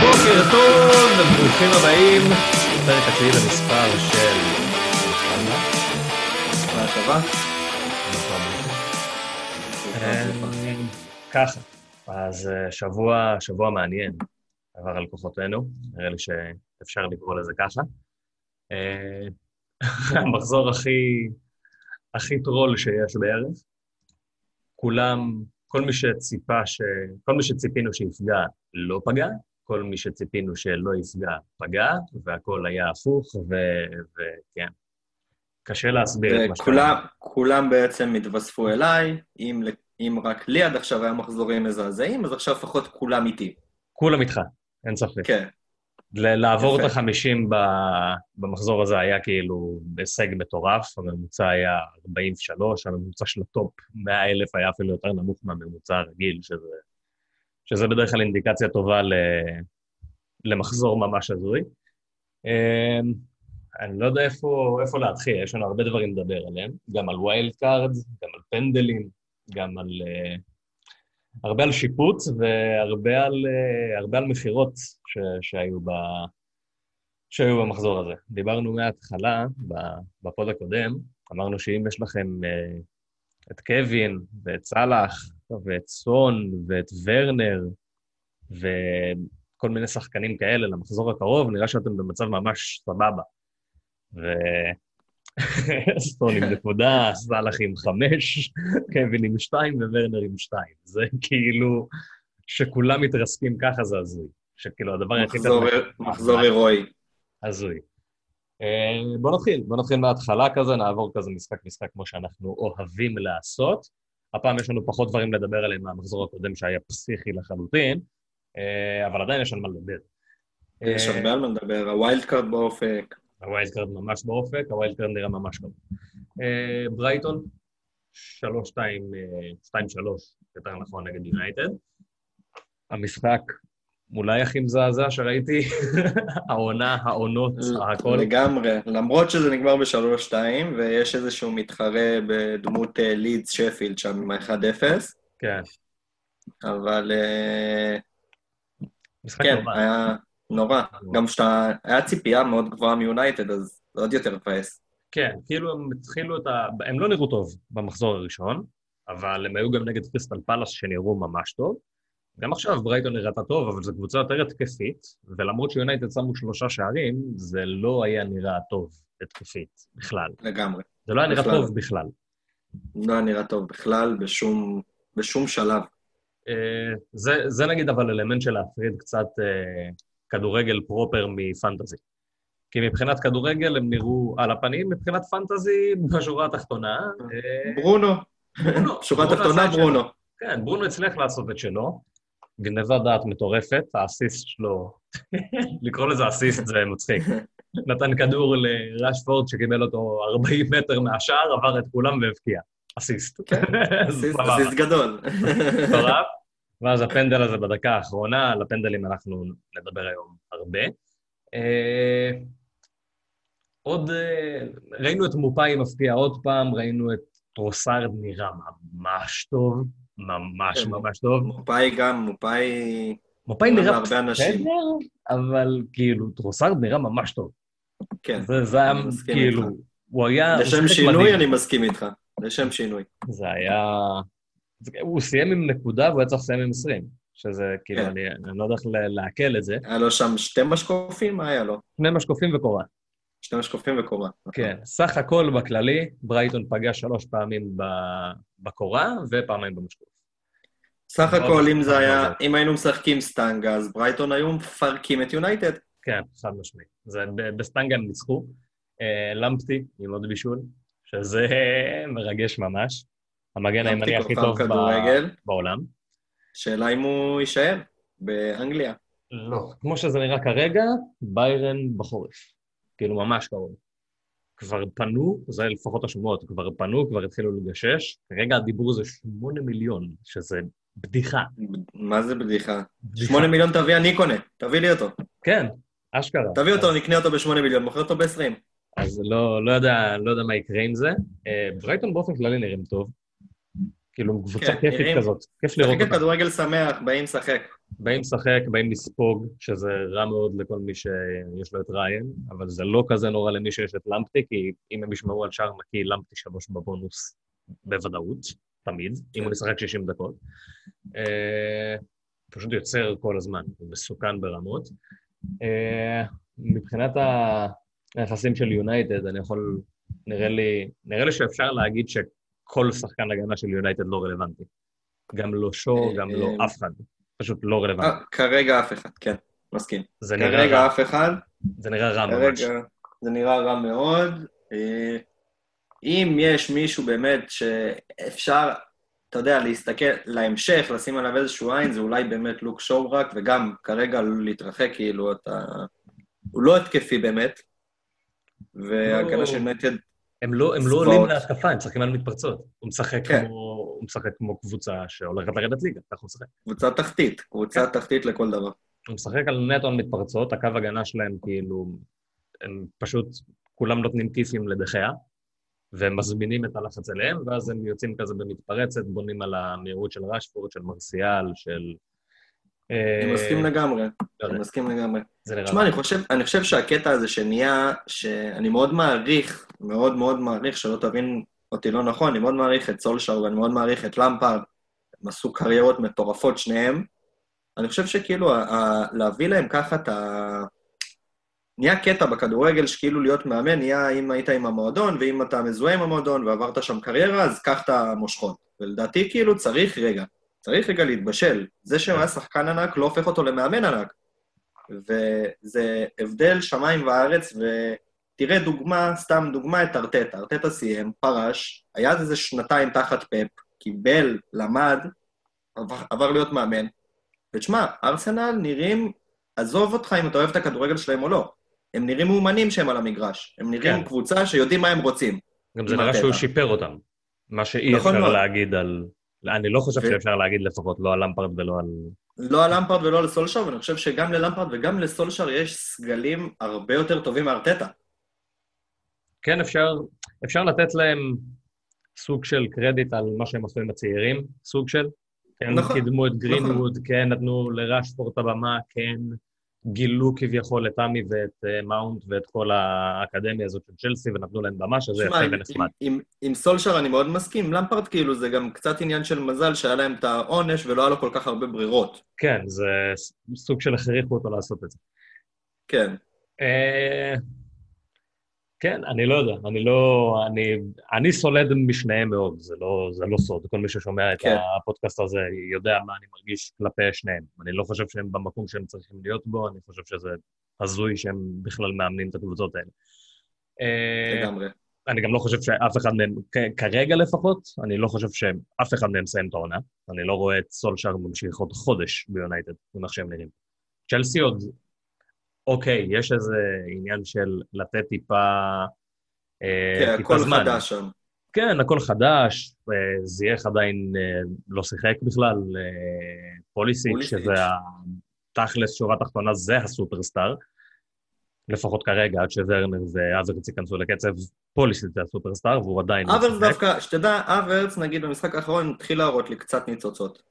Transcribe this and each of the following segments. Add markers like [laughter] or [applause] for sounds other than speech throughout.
בוקר טוב וברוכים הבאים לפרק התשיעי במספר של... אה, ככה, אז אה, שבוע, שבוע מעניין. עבר על כוחותינו, נראה לי שאפשר לקרוא לזה ככה. אה, [laughs] המחזור הכי, הכי טרול שיש בערב. כולם, כל מי שציפה ש... כל מי שציפינו שיפגע לא פגע, כל מי שציפינו שלא יפגע פגע, והכל היה הפוך, וכן. קשה להסביר את מה וכולם, כולם בעצם התווספו אליי, אם, אם רק לי עד עכשיו היה מחזורים מזעזעים, אז עכשיו לפחות כולם איתי. כולם איתך, אין ספק. כן. לעבור את יפה. החמישים ב- במחזור הזה היה כאילו הישג מטורף, הממוצע היה 43, הממוצע של ה top 100 אלף היה אפילו יותר נמוך מהממוצע הרגיל, שזה, שזה בדרך כלל אינדיקציה טובה ל, למחזור ממש הזוי. אמ, אני לא יודע איפה, איפה להתחיל, יש לנו הרבה דברים לדבר עליהם, גם על wild card, גם על פנדלים, גם על... אה, הרבה על שיפוט והרבה על, אה, הרבה על מכירות ש, שהיו, ב, שהיו במחזור הזה. דיברנו מההתחלה, בפוד הקודם, אמרנו שאם יש לכם אה, את קווין ואת סאלח ואת סון ואת ורנר וכל מיני שחקנים כאלה למחזור הקרוב, נראה שאתם במצב ממש סבבה. ו... סטון עם נקודה, סאלח עם חמש, קווין עם שתיים וורנר עם שתיים. זה כאילו, שכולם מתרסקים ככה זה הזוי. שכאילו הדבר היחיד... מחזור, הירואי. הזוי. אה, בוא נתחיל, בוא נתחיל מההתחלה כזה, נעבור כזה משחק-משחק כמו שאנחנו אוהבים לעשות. הפעם יש לנו פחות דברים לדבר עליהם מהמחזור הקודם שהיה פסיכי לחלוטין, אה, אבל עדיין יש על מה לדבר. יש אה, הרבה על מה לדבר, ה wild card באופק. ה wild card ממש באופק, ה wild card נראה ממש טוב. אה, ברייטון, 3-2, 2-3, יותר נכון, נגד יונייטד. המשחק אולי הכי מזעזע שראיתי, [laughs] העונה, העונות, הכל. לגמרי, למרות שזה נגמר ב-3-2, ויש איזשהו מתחרה בדמות אה, לידס שפילד שם עם ה-1-0, כן, אבל אה, משחק כן. היה נורא. גם שאתה, היה ציפייה מאוד גבוהה מיונייטד, אז זה עוד יותר מבאס. כן, כאילו הם התחילו את ה... הם לא נראו טוב במחזור הראשון, אבל הם היו גם נגד קריסטל פלאס שנראו ממש טוב. גם עכשיו ברייטון נראתה טוב, אבל זו קבוצה יותר התקפית, ולמרות שיונייטד שמו שלושה שערים, זה לא היה נראה טוב התקפית בכלל. לגמרי. זה לא היה נראה. טוב בכלל. לא היה נראה טוב בכלל, בשום, בשום שלב. אה, זה, זה נגיד אבל אלמנט של להפריד קצת אה, כדורגל פרופר מפנטזי. כי מבחינת כדורגל הם נראו על הפנים, מבחינת פנטזי בשורה התחתונה. אה, ברונו. ברונו. שורה ברונו. כן, ברונו הצליח לעשות את שלו, גנבת דעת מטורפת, האסיסט שלו, [laughs] לקרוא לזה אסיסט זה מצחיק. נתן כדור לרשפורד שקיבל אותו 40 מטר מהשער, עבר את כולם והבקיע. אסיסט. כן. [laughs] אסיסט גדול. מטורף. ואז הפנדל הזה בדקה האחרונה, על הפנדלים אנחנו נדבר היום הרבה. אה, עוד, אה, ראינו את מופאי מבקיע עוד פעם, ראינו את טרוסארד נראה ממש טוב, ממש כן. ממש טוב. מופאי גם, מופאי... מופאי נראה. בסדר, אבל כאילו, טרוסארד נראה ממש טוב. כן, זה, זה אני מסכים כאילו, איתך. הוא היה... לשם שינוי מדהים. אני מסכים איתך. לשם שינוי. זה היה... הוא סיים עם נקודה והוא היה צריך לסיים עם 20, שזה כאילו, כן. אני, אני לא יודע איך לעכל את זה. היה לו שם שתי משקופים? מה היה לו? שני משקופים וקורה. שני משקופים וקורה. כן, סך הכל בכללי, ברייטון פגע שלוש פעמים בקורה ופעמיים במשקוף. סך הכל, אם זה היה. אם היינו משחקים סטנגה, אז ברייטון היו מפרקים את יונייטד. כן, חד משמעי. בסטנגה הם ניצחו. אה, למפטי עם עוד בישול, שזה מרגש ממש. המגן הימני הכי טוב ב- כדורגל. בעולם. שאלה אם הוא יישאר באנגליה. לא. כמו שזה נראה כרגע, ביירן בחורף. כאילו, ממש קרוב. כבר פנו, זה לפחות השמועות, כבר פנו, כבר התחילו לגשש. כרגע הדיבור זה שמונה מיליון, שזה בדיחה. מה זה בדיחה? בדיחה. שמונה מיליון תביא, אני קונה. תביא לי אותו. כן, אשכרה. תביא אותו, נקנה אותו בשמונה מיליון, מוכר אותו בעשרים. אז לא, לא, יודע, לא יודע מה יקרה עם זה. אה, ברייטון באופן כללי נראים טוב. כאילו, קבוצה כן, כיפית נראים- כזאת, כיף לראות משחקת אותה. כדורגל שמח, באים לשחק. באים לשחק, באים לספוג, שזה רע מאוד לכל מי שיש לו את ריין, אבל זה לא כזה נורא למי שיש את למפטי, כי אם הם ישמעו על שער נקי, למפטי שלוש בבונוס בוודאות, תמיד, אם הוא ישחק 60 דקות. אה, פשוט יוצר כל הזמן, הוא מסוכן ברמות. אה, מבחינת היחסים של יונייטד, אני יכול, נראה לי, נראה לי שאפשר להגיד שכל שחקן הגנה של יונייטד לא רלוונטי. גם לא שו, אה, גם לא אה, אף אחד. פשוט לא רלוונטי. אה, כרגע אף אחד, כן, מסכים. כרגע אף אחד, זה נראה רע ממש. זה נראה רע מאוד. אם יש מישהו באמת שאפשר, אתה יודע, להסתכל להמשך, לשים עליו איזשהו עין, זה אולי באמת לוק שואו רק, וגם כרגע להתרחק, כאילו, אתה... הוא לא התקפי באמת, וההגנה לא. של יונייטד, הם לא, הם לא. עולים להתקפה, הם משחקים על מתפרצות. הוא משחק, כן. כמו, הוא משחק כמו קבוצה שהולכת לרדת ליגה, ככה הוא משחק. קבוצה תחתית, קבוצה כן. תחתית לכל דבר. הוא משחק על נטו על מתפרצות, הקו הגנה שלהם כאילו, הם פשוט, כולם נותנים כיפים לדחיה, והם מזמינים את הלחץ אליהם, ואז הם יוצאים כזה במתפרצת, בונים על המהירות של רשפורד, של מרסיאל, של... אני אה, מסכים לגמרי, אני יודע, מסכים לגמרי. תשמע, אני חושב, אני חושב שהקטע הזה שנהיה, שאני מאוד מעריך, מאוד מאוד מעריך, שלא תבין אותי לא נכון, אני מאוד מעריך את סולשר ואני מאוד מעריך את למפרד, הם עשו קריירות מטורפות שניהם. אני חושב שכאילו, להביא להם ככה את ה... נהיה קטע בכדורגל שכאילו להיות מאמן, נהיה אם היית עם המועדון, ואם אתה מזוהה עם המועדון ועברת שם קריירה, אז קח את המושכות. ולדעתי כאילו צריך רגע, צריך רגע להתבשל. זה שהוא היה שחקן ענק לא הופך אותו למאמן ענק. וזה הבדל שמיים וארץ, ותראה דוגמה, סתם דוגמה את ארטטה. ארטטה סיים, פרש, היה איזה שנתיים תחת פאפ, קיבל, למד, עבר, עבר להיות מאמן. ותשמע, ארסנל נראים, עזוב אותך אם אתה אוהב את הכדורגל שלהם או לא, הם נראים מאומנים שהם על המגרש. הם נראים כן. קבוצה שיודעים מה הם רוצים. גם זה נראה שהוא. שיפר אותם. מה שאי נכון אפשר מאוד. להגיד על... אני לא חושב שאפשר להגיד לפחות, לא על למפרד ולא על... לא על למפרד ולא על סולשר, ואני חושב שגם ללמפרד וגם לסולשר יש סגלים הרבה יותר טובים מארטטה. כן, אפשר, אפשר לתת להם סוג של קרדיט על מה שהם עשו עם הצעירים, סוג של. כן, נכון, קידמו את גרינווד, כן, נתנו לרשפורט הבמה, כן, גילו כביכול את עמי ואת אה, מאונט ואת כל האקדמיה הזאת של צ'לסי, ונתנו להם במה, שזה יפה ונחמד. עם, עם, עם סולשר אני מאוד מסכים, למפרד כאילו זה גם קצת עניין של מזל שהיה להם את העונש ולא היה לו כל כך הרבה ברירות. כן, זה סוג של הכריחו אותו לעשות את זה. כן. כן, אני לא יודע, אני לא... אני, אני סולד משניהם מאוד, זה לא, זה לא סוד. כל מי ששומע את כן. הפודקאסט הזה יודע מה אני מרגיש כלפי שניהם. אני לא חושב שהם במקום שהם צריכים להיות בו, אני חושב שזה הזוי שהם בכלל מאמנים את הקבוצות האלה. אה, לגמרי. אני גם לא חושב שאף אחד מהם, כרגע לפחות, אני לא חושב שאף אחד מהם מסיים את העונה. אני לא רואה את סולשר ממשיך עוד חודש ביונייטד, עם איך שהם נראים. צ'לסי עוד, אוקיי, יש איזה עניין של לתת טיפה, אה, כן, טיפה הכל זמן. חדש שם. כן, הכל חדש, אה, זייח עדיין אה, לא שיחק בכלל, פוליסיץ'. שזה התכלס, שורה תחתונה, זה הסופרסטאר. לפחות כרגע, עד שוורנר ואברץ ייכנסו לקצב, פוליסיץ' זה הסופרסטאר, והוא עדיין לא אברץ שיחק. דווקא, שתדע, אברץ נגיד במשחק האחרון התחיל להראות לי קצת ניצוצות.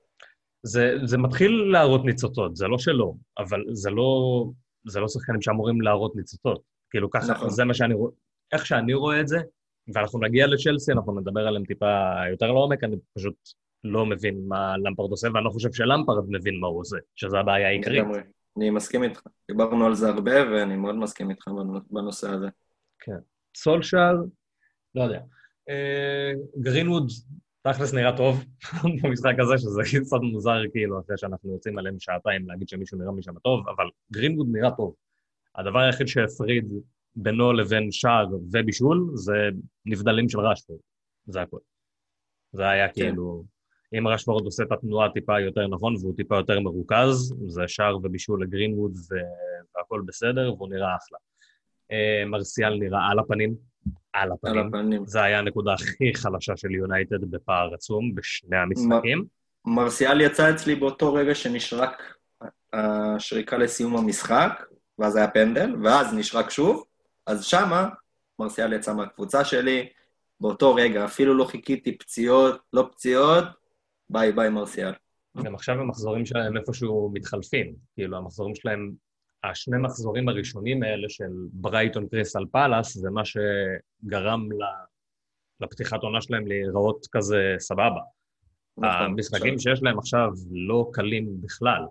זה, זה מתחיל להראות ניצוצות, זה לא שלא, אבל זה לא, זה לא שחקנים שאמורים להראות ניצוצות. כאילו ככה, נכון. זה מה שאני רואה, איך שאני רואה את זה, ואנחנו נגיע לצ'לסי, אנחנו נדבר עליהם טיפה יותר לעומק, אני פשוט לא מבין מה למפרד עושה, ואני לא חושב שלמפרד מבין מה הוא עושה, שזו הבעיה העיקרית. אני מסכים איתך. דיברנו על זה הרבה, ואני מאוד מסכים איתך בנושא הזה. סולשר, לא יודע. אה, גרינווד, תכלס נראה טוב [laughs] במשחק הזה, שזה [laughs] קצת מוזר כאילו, אחרי שאנחנו יוצאים עליהם שעתיים להגיד שמישהו נראה משם טוב, אבל גרינווד נראה טוב. הדבר היחיד שהפריד בינו לבין שער ובישול זה נבדלים של רשפורד, זה הכול. זה היה כאילו, אם רשפורד עושה את התנועה טיפה יותר נכון והוא טיפה יותר מרוכז, זה שער ובישול לגרינווד ו- והכל בסדר, והוא נראה אחלה. אה, מרסיאל נראה על הפנים, על על הפנים. הפנים. זה היה הנקודה הכי חלשה של יונייטד בפער עצום בשני המשחקים. מרסיאל יצא אצלי באותו רגע שנשרק השריקה לסיום המשחק, ואז היה פנדל, ואז נשרק שוב, אז שמה מרסיאל יצא מהקבוצה שלי, באותו רגע, אפילו לא חיכיתי פציעות, לא פציעות, bye bye מרסיאל. גם עכשיו המחזורים שלהם איפשהו מתחלפים. כאילו, המחזורים שלהם, השני מחזורים הראשונים האלה של ברייטון קריסטל פאלאס, זה מה שגרם לפתיחת עונה שלהם להיראות כזה סבבה. נכון, המשחקים שיש להם עכשיו לא קלים בכלל.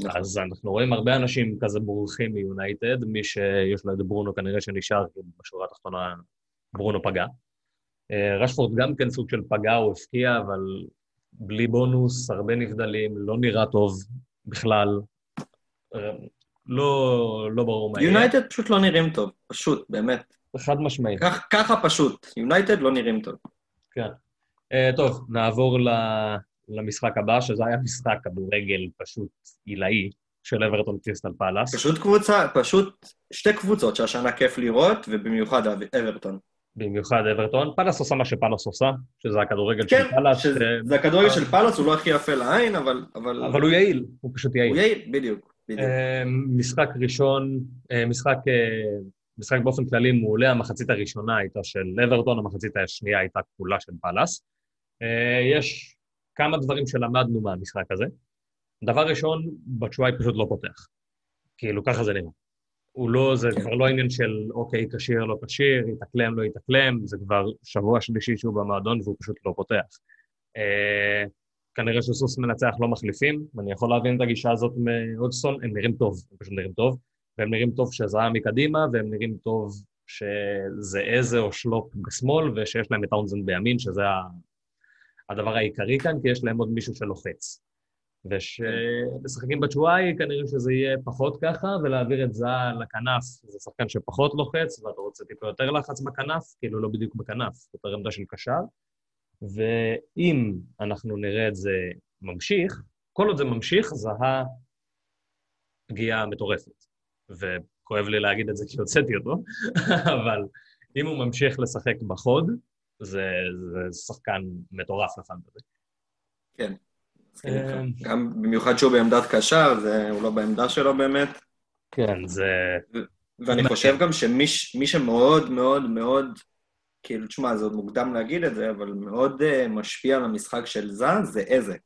נכון. אז אנחנו רואים הרבה אנשים כזה בורחים מיונייטד, מי שיש לו את ברונו כנראה שנשאר, כי בשורה התחתונה ברונו פגע. אה, רשפורד גם כן סוג של פגע, הוא הבקיע, אבל בלי בונוס, הרבה נבדלים, לא נראה טוב בכלל. אה, לא, לא ברור מה יהיה. יונייטד פשוט לא נראים טוב, פשוט, באמת. חד משמעי. כך, ככה פשוט, יונייטד לא נראים טוב. כן. אה, טוב, נעבור ל, למשחק הבא, שזה היה משחק כדורגל פשוט עילאי של אברטון קריסטל פאלאס. פשוט קבוצה, פשוט שתי קבוצות שהשנה כיף לראות, ובמיוחד אברטון. במיוחד אברטון. פאלאס עושה מה שפאלאס עושה, שזה הכדורגל כן, של פאלאס. כן, שזה הכדורגל של פאלאס, הוא לא הכי יפה לעין, אבל... אבל... אבל הוא יעיל, הוא פשוט יעיל. הוא יעיל, בדיוק. בדיוק. משחק ראשון, משחק משחק באופן כללי מעולה, המחצית הראשונה הייתה של אברטון, המחצית השנייה הייתה כולה של פאלאס. אה, יש כמה דברים שלמדנו מהמשחק הזה. דבר ראשון, בצ'וואי פשוט לא פותח. כאילו, ככה זה נראה. הוא לא, זה כן. כבר לא עניין של אוקיי, כשיר, לא כשיר, יתאקלם, לא יתאקלם, זה כבר שבוע שלישי שהוא במועדון והוא פשוט לא פותח. אה, כנראה שסוס מנצח לא מחליפים, ואני יכול להבין את הגישה הזאת מאודסון, הם נראים טוב, הם פשוט נראים טוב. והם נראים טוב שזהה מקדימה, והם נראים טוב שזה איזה או שלופ בשמאל, ושיש להם את טאונזנד בימין, שזה הדבר העיקרי כאן, כי יש להם עוד מישהו שלוחץ. ושמשחקים בתשועי, כנראה שזה יהיה פחות ככה, ולהעביר את זהה לכנף, זה שחקן שפחות לוחץ, ואתה רוצה טיפה יותר לחץ בכנף, כאילו לא בדיוק בכנף, יותר עמדה של קשר. ואם אנחנו נראה את זה ממשיך, כל עוד זה ממשיך, זהה פגיעה מטורפת. וכואב לי להגיד את זה כי הוצאתי אותו, [laughs] אבל אם הוא ממשיך לשחק בחוד, זה, זה שחקן מטורף לפנטזי. כן. אה, גם במיוחד שהוא בעמדת קשר, הוא לא בעמדה שלו באמת. כן, זה... ואני חושב גם שמי שמאוד מאוד מאוד, כאילו, תשמע, זה עוד מוקדם להגיד את זה, אבל מאוד uh, משפיע על המשחק של זן, זה איזה.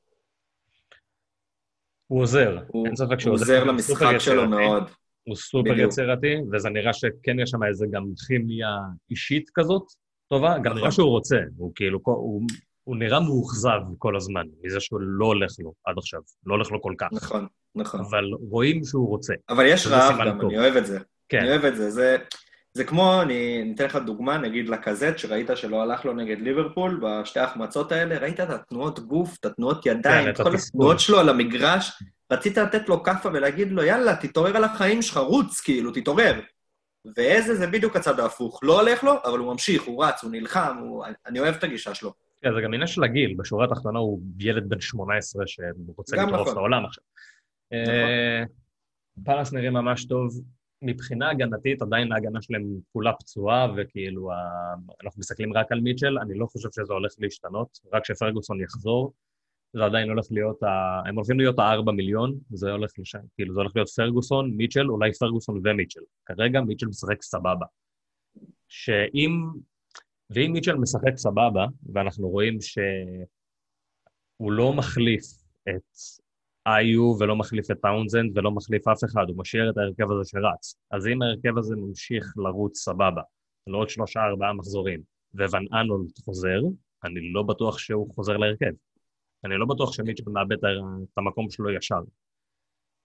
הוא עוזר, אין ספק שהוא עוזר. הוא עוזר למשחק שלו מאוד. הוא סופר. יצירתי, וזה נראה שכן יש שם איזה גם כימיה אישית כזאת טובה, גם נראה שהוא רוצה, הוא כאילו, הוא, הוא נראה מאוכזב כל הזמן, מזה שהוא לא הולך לו עד עכשיו, לא הולך לו כל כך. נכון, נכון. אבל רואים שהוא רוצה. אבל יש רעב גם, טוב. אני אוהב את זה. כן. אני אוהב את זה, זה... זה כמו, אני אתן לך דוגמה, נגיד לקזט, שראית שלא הלך לו נגד ליברפול, בשתי ההחמצות האלה, ראית את התנועות גוף, את התנועות ידיים, כן, את כל התנועות שלו על המגרש, רצית לתת לו כאפה ולהגיד לו, יאללה, תתעורר על החיים שלך, רוץ, כאילו, תתעורר. ואיזה זה בדיוק הצד ההפוך. לא הולך לו, אבל הוא ממשיך, הוא רץ, הוא נלחם, הוא... אני אוהב את הגישה שלו. כן, זה גם עניין של הגיל, בשורה התחתונה הוא ילד בן 18 שרוצה לטרוף. את העולם עכשיו. נכון. אה, פאלאס נראה ממש טוב. מבחינה הגנתית, עדיין ההגנה שלהם כולה פצועה, וכאילו, אנחנו מסתכלים רק על מיטשל, אני לא חושב שזה הולך להשתנות, רק כשפרגוסון יחזור. זה עדיין הולך להיות, ה... הם הולכים להיות הארבע מיליון, זה הולך לשם, כאילו זה הולך להיות פרגוסון, מיטשל, אולי פרגוסון ומיטשל. כרגע מיטשל משחק סבבה. שאם, ואם מיטשל משחק סבבה, ואנחנו רואים שהוא לא מחליף את איו ולא מחליף את טאונזנד ולא מחליף אף אחד, הוא משאיר את ההרכב הזה שרץ. אז אם ההרכב הזה ממשיך לרוץ סבבה, לעוד שלושה ארבעה מחזורים, ואן אנהולט חוזר, אני לא בטוח שהוא חוזר להרכב. אני לא בטוח שמיטשל מאבד את המקום שלו ישר.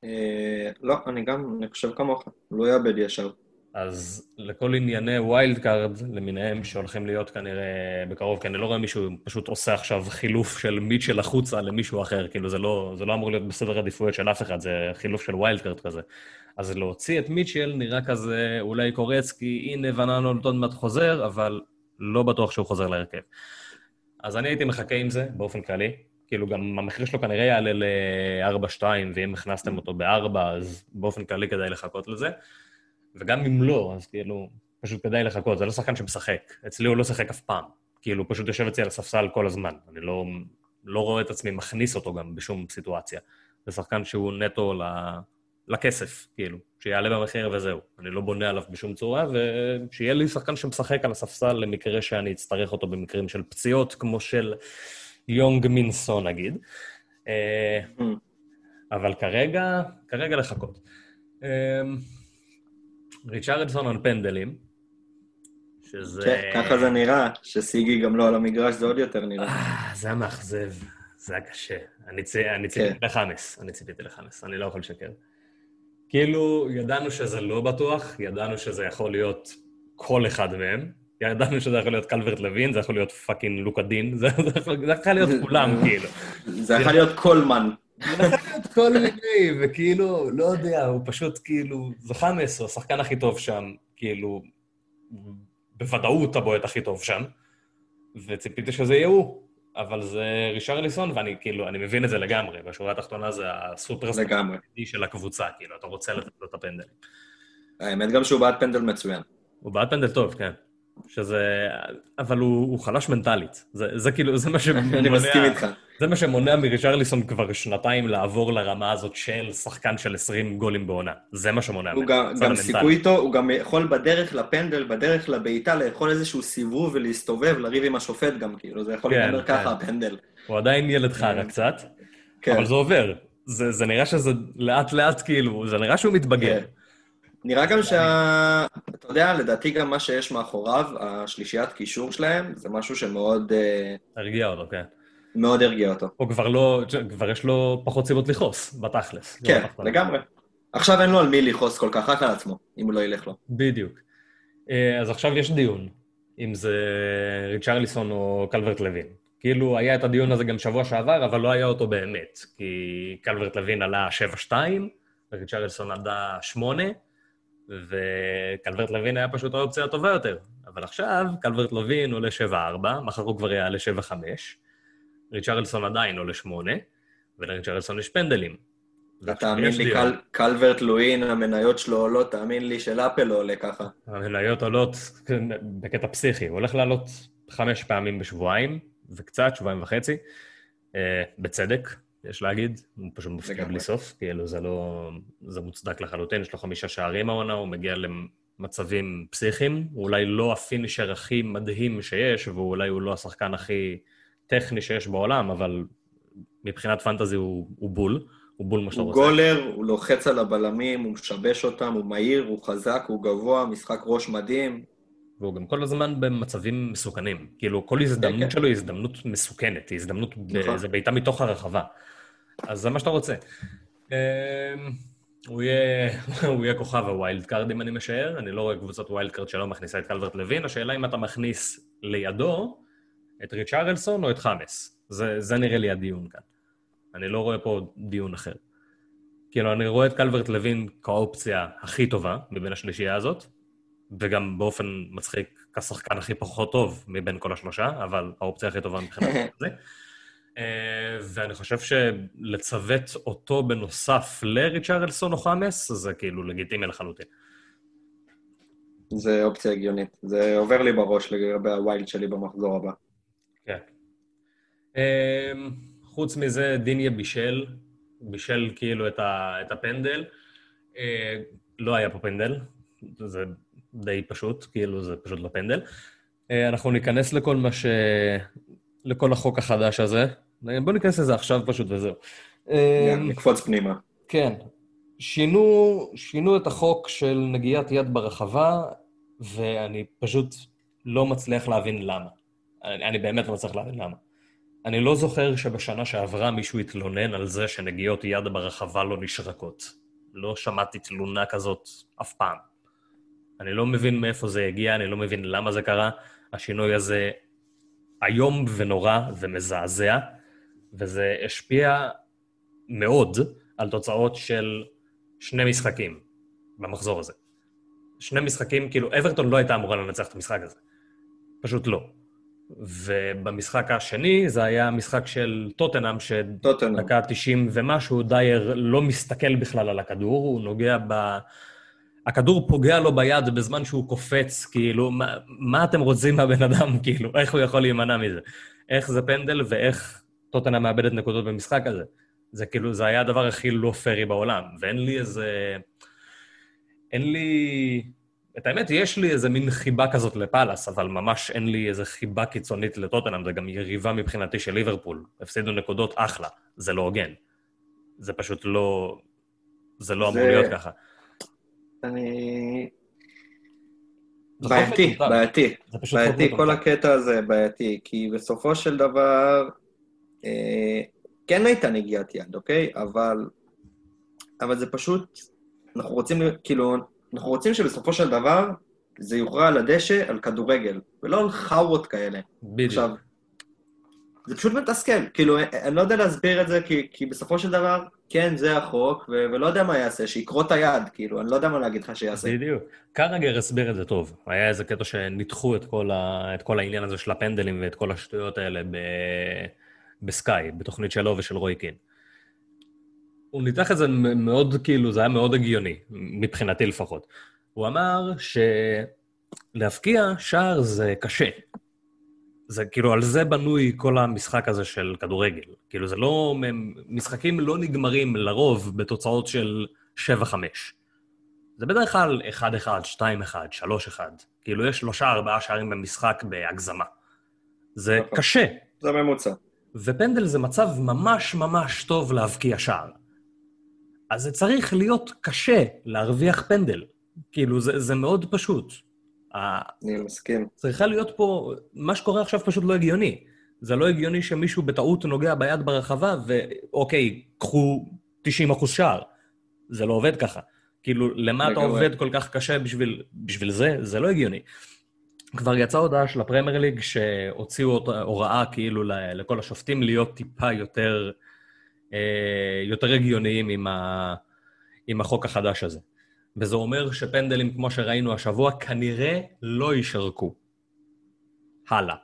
אה, לא, אני גם, אני חושב כמוך, לא יאבד ישר. אז לכל ענייני wild card למיניהם שהולכים להיות כנראה בקרוב, כי אני לא רואה מישהו פשוט עושה עכשיו חילוף של מיטשל החוצה למישהו אחר, כאילו זה לא, זה לא אמור להיות בסדר עדיפויות של אף אחד, זה חילוף של wild card כזה. אז להוציא את מיטשל נראה כזה אולי קורץ, כי הנה וננו עוד מעט חוזר, אבל לא בטוח שהוא חוזר להרכב. אז אני הייתי מחכה עם זה באופן כללי. כאילו גם המחיר שלו כנראה יעלה ל-4-2, ואם הכנסתם אותו ב-4, אז באופן כללי כדאי לחכות לזה. וגם אם לא, אז כאילו, פשוט כדאי לחכות, זה לא שחקן שמשחק. אצלי הוא לא שיחק אף פעם. כאילו, הוא פשוט יושב אצלי על הספסל כל הזמן. אני לא, לא רואה את עצמי מכניס אותו גם בשום סיטואציה. זה שחקן שהוא נטו ל... לכסף, כאילו, שיעלה במחיר וזהו. אני לא בונה עליו בשום צורה, ושיהיה לי שחקן שמשחק על הספסל למקרה שאני אצטרך אותו במקרים של פציעות, כמו של יונג מינסו, נגיד. אה, Mm. אבל כרגע, כרגע לחכות. ריצ'רדסון על פנדלים, שזה... כן, ככה זה נראה, שסיגי גם לא על המגרש, זה עוד יותר נראה. אה, זה היה מאכזב, זה היה קשה. אני, ציפיתי לחאמס, אני ציפיתי לחאמס, אני לא יכול לשקר. כאילו, ידענו שזה לא בטוח, ידענו שזה יכול להיות כל אחד מהם, ידענו שזה יכול להיות קלברט לוין, זה יכול להיות fucking לוקה דין, זה יכול להיות כולם, [laughs] כאילו. זה יכול להיות קולמן. זה כל מיני, וכאילו, לא יודע, הוא פשוט כאילו, זה חאמס, הוא השחקן הכי טוב שם, כאילו, בוודאות הבועט הכי טוב שם, וציפיתי שזה יהיה הוא, אבל זה רישרליסון, ואני כאילו, אני מבין את זה לגמרי, בשורה התחתונה זה הסופרסטאר לגמרי. של הקבוצה, כאילו, אתה רוצה לתת לו את הפנדלים. האמת גם שהוא בעט פנדל מצוין. הוא בעט פנדל טוב, כן. שזה... אבל הוא, הוא חלש מנטלית. זה, זה כאילו, זה מה שמונע... [laughs] אני מסכים איתך. זה מה שמונע מרישרליסון כבר שנתיים לעבור לרמה הזאת של שחקן של 20 גולים בעונה. זה מה שמונע הוא ממנו. גם, הצד גם המנטלי. סיכוי איתו, הוא גם יכול בדרך לפנדל, בדרך לבעיטה, לאכול איזשהו סיבוב ולהסתובב, לריב עם השופט גם, כאילו, זה יכול כן, להיגמר כן. ככה, הפנדל. הוא עדיין ילד חרא קצת, כן. אבל זה עובר. זה, זה נראה שזה לאט-לאט, כאילו, זה נראה שהוא מתבגר. כן. נראה גם שה... אתה יודע, לדעתי גם מה שיש מאחוריו, השלישיית קישור שלהם, זה משהו שמאוד אה, הרגיע אותו, כן. מאוד הרגיע אותו. הוא כבר לא, כבר יש לו פחות סיבות לכעוס, בתכלס. כן, לא. לגמרי. עכשיו אין לו על מי לכעוס כל כך, רק על עצמו, אם הוא לא ילך לו. בדיוק. אה, אז עכשיו יש דיון, אם זה ריצ'רליסון או קלברט לוין. כאילו, היה את הדיון הזה גם שבוע שעבר, אבל לא היה אותו באמת. כי קלברט לוין עלה 7-2, וריצ'רליסון עלה 8, וקלברט לוין היה פשוט האופציה הטובה יותר. אבל עכשיו, קלברט לוין עולה 7-4, מחר הוא כבר יעלה 7-5, ריצ'רלסון עדיין עולה 8, ולריצ'רלסון יש פנדלים. ועכשיו תאמין יש לי. קל- קלברט לואין, המניות שלו עולות, תאמין לי של אפל לא עולה ככה. המניות עולות בקטע פסיכי, הוא הולך לעלות חמש פעמים בשבועיים, וקצת, שבועיים וחצי, אה, בצדק, יש להגיד, הוא פשוט מפקיע. בלי סוף, כאילו זה לא... זה מוצדק לחלוטין, יש לו חמישה שערים העונה, הוא מגיע למצבים פסיכיים, הוא אולי לא הפינישר הכי מדהים שיש, ואולי הוא לא השחקן הכי טכני שיש בעולם, אבל מבחינת פנטזי הוא, הוא בול, הוא בול מה שאתה הוא רוצה. גולר, הוא לוחץ על הבלמים, הוא משבש אותם, הוא מהיר, הוא חזק, הוא גבוה, משחק ראש מדהים. והוא גם כל הזמן במצבים מסוכנים. כאילו, כל הזדמנות כן. שלו היא הזדמנות מסוכנת, היא הזדמנות, נכון. זה בעיטה מתוך הרחבה. אז זה מה שאתה רוצה. אמ, הוא יהיה, [laughs] הוא יהיה כוכב ה wild card, אם אני משער. אני לא רואה קבוצת wild card שלא מכניסה את קלברט לוין. השאלה אם אתה מכניס לידו את ריצ'רלסון או את חאמס. זה, זה נראה לי הדיון כאן. אני לא רואה פה דיון אחר. כאילו, אני רואה את קלברט לוין כאופציה הכי טובה מבין השלישייה הזאת, וגם באופן מצחיק כשחקן הכי פחות טוב מבין כל השלושה, אבל האופציה הכי טובה מבחינת [laughs] זה. אה, ואני חושב שלצוות אותו בנוסף לריצ'רלסון או חמאס, זה כאילו לגיטימי לחלוטין. זה אופציה הגיונית. זה עובר לי בראש לגבי הווילד שלי במחזור הבא. אה, חוץ מזה, דיניה בישל, בישל כאילו את, ה, את הפנדל. אה, לא היה פה פנדל, זה די פשוט, כאילו זה פשוט לא פנדל. אה, אנחנו ניכנס לכל מה ש... לכל החוק החדש הזה. בואו ניכנס לזה עכשיו פשוט וזהו. אה, נקפוץ פנימה. כן. שינו, שינו את החוק של נגיעת יד ברחבה, ואני פשוט לא מצליח להבין למה. אני, אני באמת לא מצליח להבין למה. אני לא זוכר שבשנה שעברה מישהו התלונן על זה שנגיעות יד ברחבה לא נשרקות. לא שמעתי תלונה כזאת אף פעם. אני לא מבין מאיפה זה הגיע, אני לא מבין למה זה קרה. השינוי הזה איום ונורא ומזעזע, וזה השפיע מאוד על תוצאות של שני משחקים במחזור הזה. שני משחקים, כאילו, אברטון לא הייתה אמורה לנצח את המשחק הזה. פשוט לא. ובמשחק השני זה היה משחק של טוטנאם. שדקה 90 ומשהו, דייר לא מסתכל בכלל על הכדור, הוא נוגע ב... הכדור פוגע לו ביד בזמן שהוא קופץ, כאילו, מה, מה אתם רוצים מהבן אדם, [laughs] כאילו, איך הוא יכול להימנע מזה? איך זה פנדל ואיך טוטנאם מאבדת נקודות במשחק הזה? זה כאילו, זה היה הדבר הכי לא פרי בעולם, ואין לי איזה... אין לי... את האמת, יש לי איזה מין חיבה כזאת לפאלאס, אבל ממש אין לי איזה חיבה קיצונית לטוטנאם, זה גם יריבה מבחינתי של ליברפול. הפסידו נקודות, אחלה, זה לא הוגן. זה פשוט לא... זה לא זה... אמור להיות ככה. אני... בעייתי. בעייתי. בעייתי, כל. הקטע הזה בעייתי, כי בסופו של דבר, אה, כן הייתה נגיעת יד, אוקיי? אבל, אבל זה פשוט, אנחנו רוצים, כאילו, אנחנו רוצים שבסופו של דבר זה יוכרע על הדשא, על כדורגל, ולא על חאורות כאלה. בדיוק. עכשיו, זה פשוט מתסכל, כאילו, אני לא יודע להסביר את זה, כי, כי בסופו של דבר, כן, זה החוק, ו- ולא יודע מה יעשה, שיכרות היד, כאילו, אני לא יודע מה להגיד לך שיעשה. בדיוק. קרגר הסביר את זה טוב. היה איזה קטע שניתחו את כל, ה... את כל העניין הזה של הפנדלים ואת כל השטויות האלה ב... בסקאי, בתוכנית שלו ושל רוי קין. הוא ניתח את זה מאוד, כאילו, זה היה מאוד הגיוני, מבחינתי לפחות. הוא אמר שלהבקיע שער זה קשה. זה כאילו, על זה בנוי כל המשחק הזה של כדורגל. כאילו, זה לא... משחקים לא נגמרים לרוב בתוצאות של 7-5. זה בדרך כלל 1-1, 2-1, 3-1. כאילו, יש שלושה, ארבעה שערים במשחק בהגזמה. זה נכון. קשה, זה ממוצע. ופנדל זה מצב ממש ממש טוב להבקיע שער. אז זה צריך להיות קשה להרוויח פנדל. כאילו, זה, זה מאוד פשוט. אני מסכים. צריכה להיות פה, מה שקורה עכשיו פשוט לא הגיוני. זה לא הגיוני שמישהו בטעות נוגע ביד ברחבה, ואוקיי, קחו 90 אחוז שער. זה לא עובד ככה. כאילו, למה אתה. עובד כל כך קשה בשביל, בשביל זה? זה לא הגיוני. כבר יצאה הודעה של הפרמייר ליג שהוציאו הוראה כאילו לכל השופטים להיות טיפה יותר, יותר הגיוניים עם, ה, עם החוק החדש הזה. וזה אומר שפנדלים, כמו שראינו השבוע, כנראה לא יישרקו. הלאה.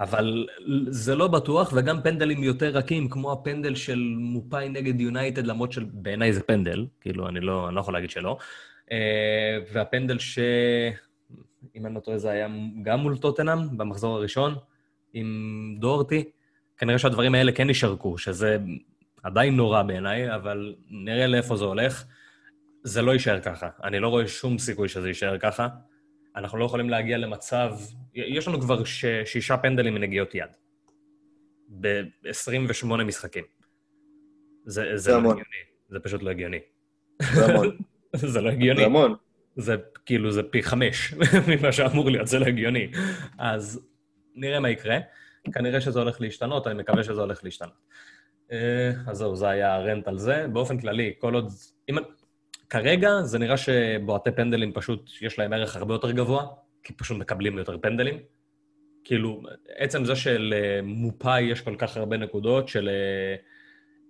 אבל זה לא בטוח, וגם פנדלים יותר רכים, כמו הפנדל של מופאי נגד יונייטד, למרות שבעיניי זה פנדל, כאילו, אני לא, אני לא יכול להגיד שלא. אה, והפנדל ש... אם אני לא טועה, זה היה גם מול טוטנאם, במחזור הראשון, עם דורטי. כנראה שהדברים האלה כן יישרקו, שזה עדיין נורא בעיניי, אבל נראה לאיפה זה הולך. זה לא יישאר ככה. אני לא רואה שום סיכוי שזה יישאר ככה. אנחנו לא יכולים להגיע למצב... יש לנו כבר ש... שישה פנדלים מנגיעות יד. ב-28 משחקים. זה, זה, זה לא המון. הגיוני. זה פשוט לא הגיוני. זה המון. [laughs] זה לא הגיוני. זה המון. זה כאילו, זה פי חמש [laughs] ממה שאמור להיות, זה לא הגיוני. אז נראה מה יקרה. כנראה שזה הולך להשתנות, אני מקווה שזה הולך להשתנות. אה, אז זהו, זה היה הרנט על זה. באופן כללי, כל עוד... אם... כרגע זה נראה שבועטי פנדלים פשוט, יש להם ערך הרבה יותר גבוה, כי פשוט מקבלים יותר פנדלים. כאילו, עצם זה שלמופאי יש כל כך הרבה נקודות,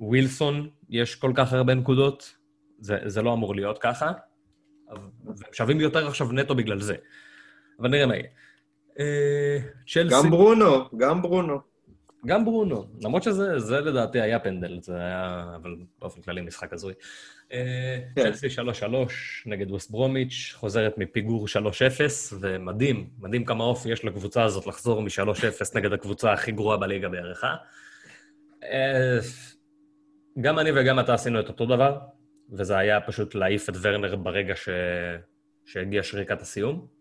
שלווילסון יש כל כך הרבה נקודות, זה, זה לא אמור להיות ככה. והם שווים יותר עכשיו נטו בגלל זה. אבל נראה מה יהיה. אה, צ'לסי... גם ברונו, גם ברונו. גם ברונו, למרות שזה זה לדעתי היה פנדל, זה היה, אבל באופן כללי משחק הזוי. אה, כן. צ'לסי 3-3 נגד ווסט ברומיץ', חוזרת מפיגור 3-0, ומדהים, מדהים כמה אופי יש לקבוצה הזאת לחזור מ-3-0 נגד הקבוצה הכי גרועה בליגה בערך, אה? אה? גם אני וגם אתה עשינו את אותו דבר, וזה היה פשוט להעיף את ורנר ברגע ש... שהגיעה שריקת הסיום.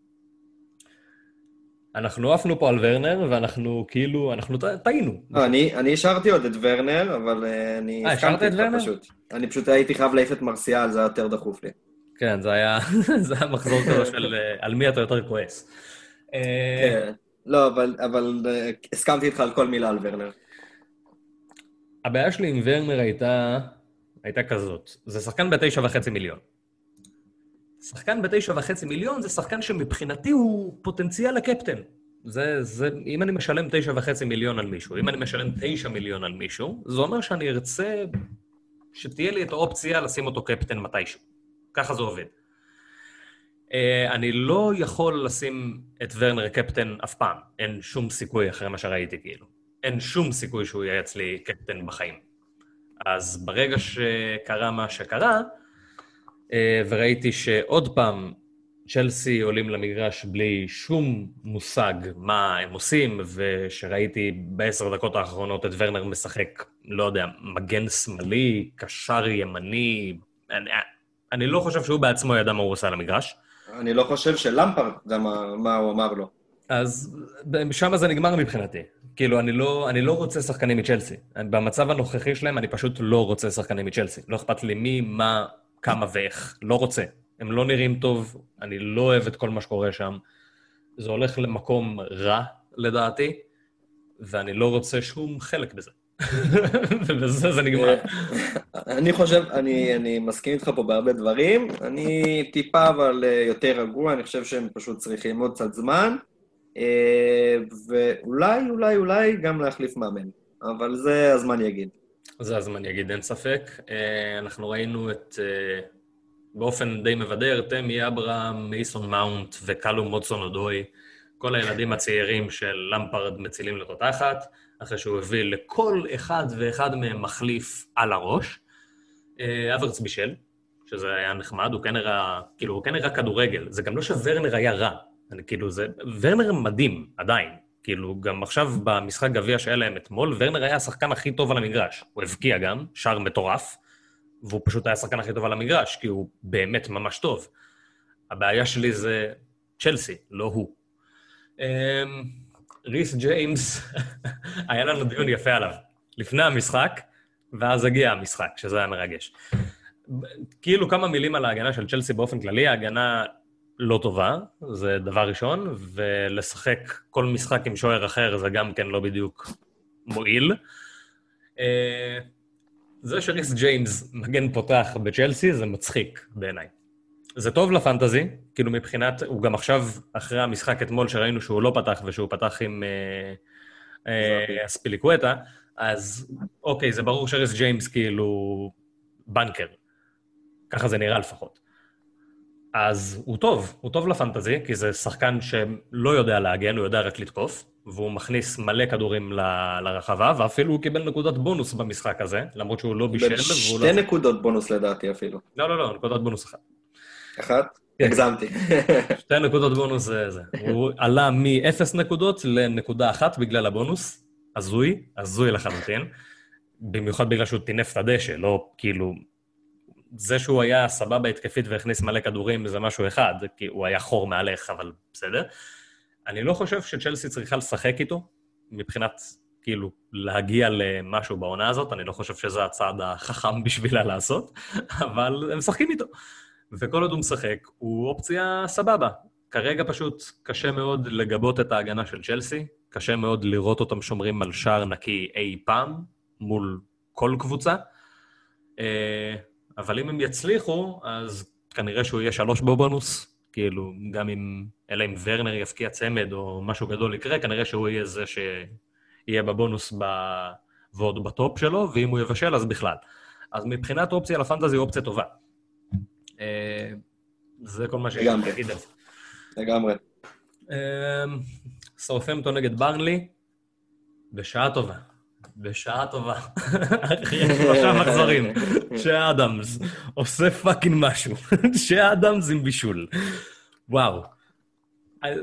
אנחנו עפנו פה על ורנר, ואנחנו כאילו, אנחנו טעינו. לא, אני אני השארתי עוד את ורנר, אבל אה, אני אה, השארת הסכמתי את איתך ורנר? פשוט. אני פשוט הייתי חייב להעיף את מרסיאל, זה היה יותר דחוף לי. כן, זה היה, [laughs] זה היה מחזור כזה של אה, על מי אתה יותר כועס. אה, כן. לא, אבל- אבל אה, הסכמתי איתך על כל מילה על ורנר. הבעיה שלי עם ורנר הייתה, הייתה כזאת, זה שחקן בתשע וחצי מיליון. שחקן בתשע וחצי מיליון זה שחקן שמבחינתי הוא פוטנציאל לקפטן. זה, זה, אם אני משלם תשע וחצי מיליון על מישהו, אם אני משלם תשע מיליון על מישהו, זה אומר שאני ארצה שתהיה לי את האופציה לשים אותו קפטן מתישהו. ככה זה עובד. Uh, אני לא יכול לשים את ורנר קפטן אף פעם. אין שום סיכוי אחרי מה שראיתי, כאילו. אין שום סיכוי שהוא יהיה אצלי קפטן בחיים. אז ברגע שקרה מה שקרה, אה, וראיתי שעוד פעם צ'לסי עולים למגרש בלי שום מושג מה הם עושים, ושראיתי בעשר דקות האחרונות את ורנר משחק לא יודע, מגן שמאלי, קשר ימני, אני, אני לא חושב שהוא בעצמו ידע מה הוא עושה על המגרש. אני לא חושב ידע מה, מה הוא אמר לו. אז שם זה נגמר מבחינתי. כאילו, אני לא, אני לא רוצה שחקנים מצ'לסי. במצב הנוכחי שלהם, אני פשוט לא רוצה שחקנים מצ'לסי. לא אכפת לי מי, מה, כמה ואיך. לא רוצה. הם לא נראים טוב, אני לא אוהב את כל מה שקורה שם. זה הולך למקום רע, לדעתי, ואני לא רוצה שום חלק בזה. [laughs] ובזה זה נגמר. אני חושב, אני, אני מסכים איתך פה בהרבה דברים. אני טיפה אבל אה, יותר רגוע, אני חושב שהם פשוט צריכים עוד קצת זמן. אה, ואולי, אולי, אולי גם להחליף מאמן. אבל זה הזמן יגיד. זה הזמן יגיד, אין ספק. אה, אנחנו ראינו את, באופן די מבדר, תמי אברהם, מייסון מאונט וקלום מוטסון אודוי, כל הילדים הצעירים של למפרד מצילים לתותחת. אחרי שהוא הביא לכל אחד ואחד מהם מחליף על הראש. אה, אברץ בישל, שזה היה נחמד, הוא כן הראה, כאילו, הוא כן הראה כדורגל. זה גם לא שוורנר היה רע. אני כאילו, זה... ורנר מדהים, עדיין. כאילו, גם עכשיו במשחק גביע שהיה להם אתמול, ורנר היה השחקן הכי טוב על המגרש. הוא הבקיע גם, שער מטורף, והוא פשוט היה השחקן הכי טוב על המגרש, כי הוא באמת ממש טוב. הבעיה שלי זה צ'לסי, לא הוא. אמ, ריס ג'יימס, [laughs] היה לנו דיון יפה עליו. לפני המשחק, ואז הגיע המשחק, שזה היה מרגש. כאילו כמה מילים על ההגנה של צ'לסי באופן כללי, ההגנה לא טובה, זה דבר ראשון, ולשחק כל משחק עם שוער אחר זה גם כן לא בדיוק מועיל. אה, זה שריס ג'יימס מגן פותח בצ'לסי זה מצחיק בעיניי. זה טוב לפנטזי, כאילו מבחינת, הוא גם עכשיו, אחרי המשחק אתמול שראינו שהוא לא פתח ושהוא פתח עם אה, אה, אספיליקווטה, אז אוקיי, זה ברור שריס ג'יימס כאילו בנקר. ככה זה נראה לפחות. אז הוא טוב, הוא טוב לפנטזי, כי זה שחקן שלא יודע להגן, הוא יודע רק לתקוף, והוא מכניס מלא כדורים ל- לרחבה, ואפילו הוא קיבל נקודת בונוס במשחק הזה, למרות שהוא לא בישל, והוא לא... שתי נקודות בונוס לדעתי אפילו. לא, לא, לא, נקודת בונוס אחת. אחת? כן. הגזמתי. [laughs] שתי נקודות בונוס זה זה. הוא עלה מ-0 נקודות לנקודה אחת בגלל הבונוס. הזוי, הזוי לחלוטין. במיוחד בגלל שהוא טינף את הדשא, לא כאילו... זה שהוא היה סבבה התקפית והכניס מלא כדורים זה משהו אחד, כי הוא היה חור מעליך, אבל בסדר. אני לא חושב שצ'לסי צריכה לשחק איתו, מבחינת, כאילו, להגיע למשהו בעונה הזאת, אני לא חושב שזה הצעד החכם בשבילה לעשות, אבל הם משחקים איתו. וכל עוד הוא משחק, הוא אופציה סבבה. כרגע פשוט קשה מאוד לגבות את ההגנה של צ'לסי, קשה מאוד לראות אותם שומרים על שער נקי אי פעם מול כל קבוצה, אה, אבל אם הם יצליחו, אז כנראה שהוא יהיה שלוש בבונוס, כאילו, גם אם, אלא אם ורנר יפקיע צמד או משהו גדול יקרה, כנראה שהוא יהיה זה שיהיה בבונוס ב... ועוד בטופ שלו, ואם הוא יבשל, אז בכלל. אז מבחינת אופציה לפנטזי, היא אופציה טובה. אה, זה כל מה שיש לי להגיד על זה. לגמרי. סאופמפטון נגד ברנלי, בשעה טובה. בשעה טובה. אחרי [laughs] שלושה מחזורים. שאדמס עושה fucking משהו. [laughs] צ'ה אדמס עם בישול. וואו.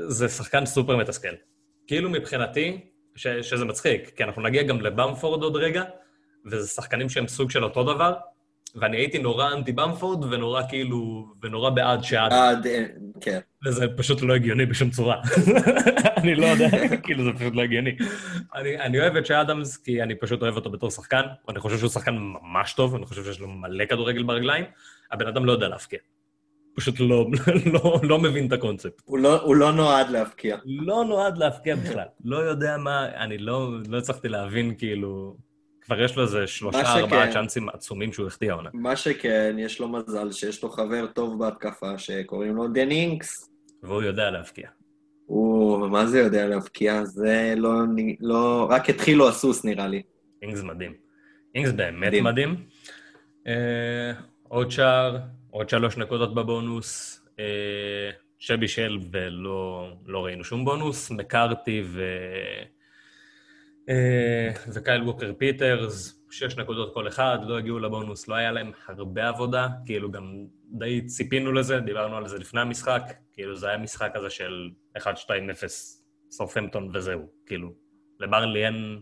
זה שחקן סופר מתסכל. כאילו מבחינתי, ש, שזה מצחיק, כי אנחנו נגיע גם לבמפורד עוד רגע, וזה שחקנים שהם סוג של אותו דבר, ואני הייתי נורא אנטי במפורד, ונורא כאילו, ונורא בעד צ'ה אד. בעד, כן. וזה פשוט לא הגיוני בשום צורה. [laughs] אני לא יודע, [laughs] כאילו זה פשוט לא הגיוני. אני, אני אוהב את צ'ה אדמס, כי אני פשוט אוהב אותו בתור שחקן, ואני חושב שהוא שחקן ממש טוב, אני חושב שיש לו מלא כדורגל ברגליים. הבן אדם לא יודע להפקיע. פשוט לא, [laughs] לא, לא מבין את הקונספט. הוא לא, הוא לא נועד להפקיע. לא נועד להפקיע בכלל. לא יודע מה, אני לא, לא הצלחתי להבין כאילו... כבר יש לו איזה שלושה, ארבעה צ'אנסים עצומים שהוא החטיא העונה. מה שכן, יש לו מזל שיש לו חבר טוב בהתקפה שקוראים לו דנינקס. והוא יודע להבקיע. הוא, מה זה יודע להבקיע? זה לא, לא... רק התחיל לו הסוס, נראה לי. אינגס מדהים. אינגס באמת מדהים. מדהים. אה, עוד שער, עוד שלוש נקודות בבונוס. אה, שבישל ולא לא ראינו שום בונוס. מקארתי ו... אה, וקייל ווקר פיטרס, שש נקודות כל אחד, לא הגיעו לבונוס, לא היה להם הרבה עבודה, כאילו גם די ציפינו לזה, דיברנו על זה לפני המשחק, כאילו זה היה משחק כזה של 1-2-0 סרפמפטון וזהו, כאילו, לברנלי אין,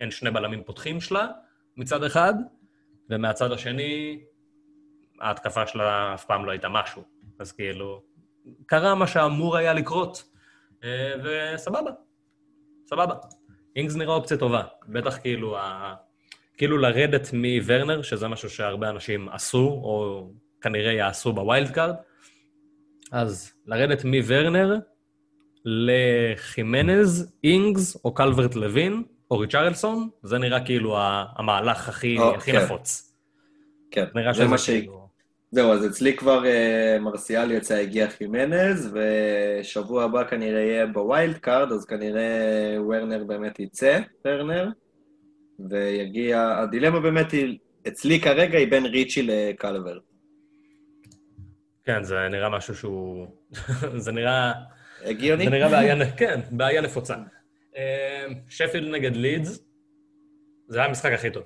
אין שני בלמים פותחים שלה, מצד אחד, ומהצד השני, ההתקפה שלה אף פעם לא הייתה משהו. אז כאילו, קרה מה שאמור היה לקרות, אה, וסבבה, סבבה. אינגס נראה אופציה טובה. בטח כאילו, ה... כאילו לרדת מוורנר, שזה משהו שהרבה אנשים עשו, או כנראה יעשו ב wild card, אז לרדת מוורנר לחימנז, אינגס או קלברט לוין, או ריצ'רלסון, זה נראה כאילו המהלך הכי, או, הכי כן. נפוץ. כן, זה מה ש... כאילו... זהו, אז אצלי כבר אה, מרסיאל יצא, הגיע חימנז, ושבוע הבא כנראה יהיה ב wild card, אז כנראה ורנר באמת יצא, ורנר, ויגיע, הדילמה באמת היא, אצלי כרגע היא בין ריצ'י לקלברט. כן, זה נראה משהו שהוא... [laughs] זה נראה... הגיוני? זה נראה בעיה, כן, בעיה נפוצה. אה, שפילד נגד לידס, זה היה המשחק הכי טוב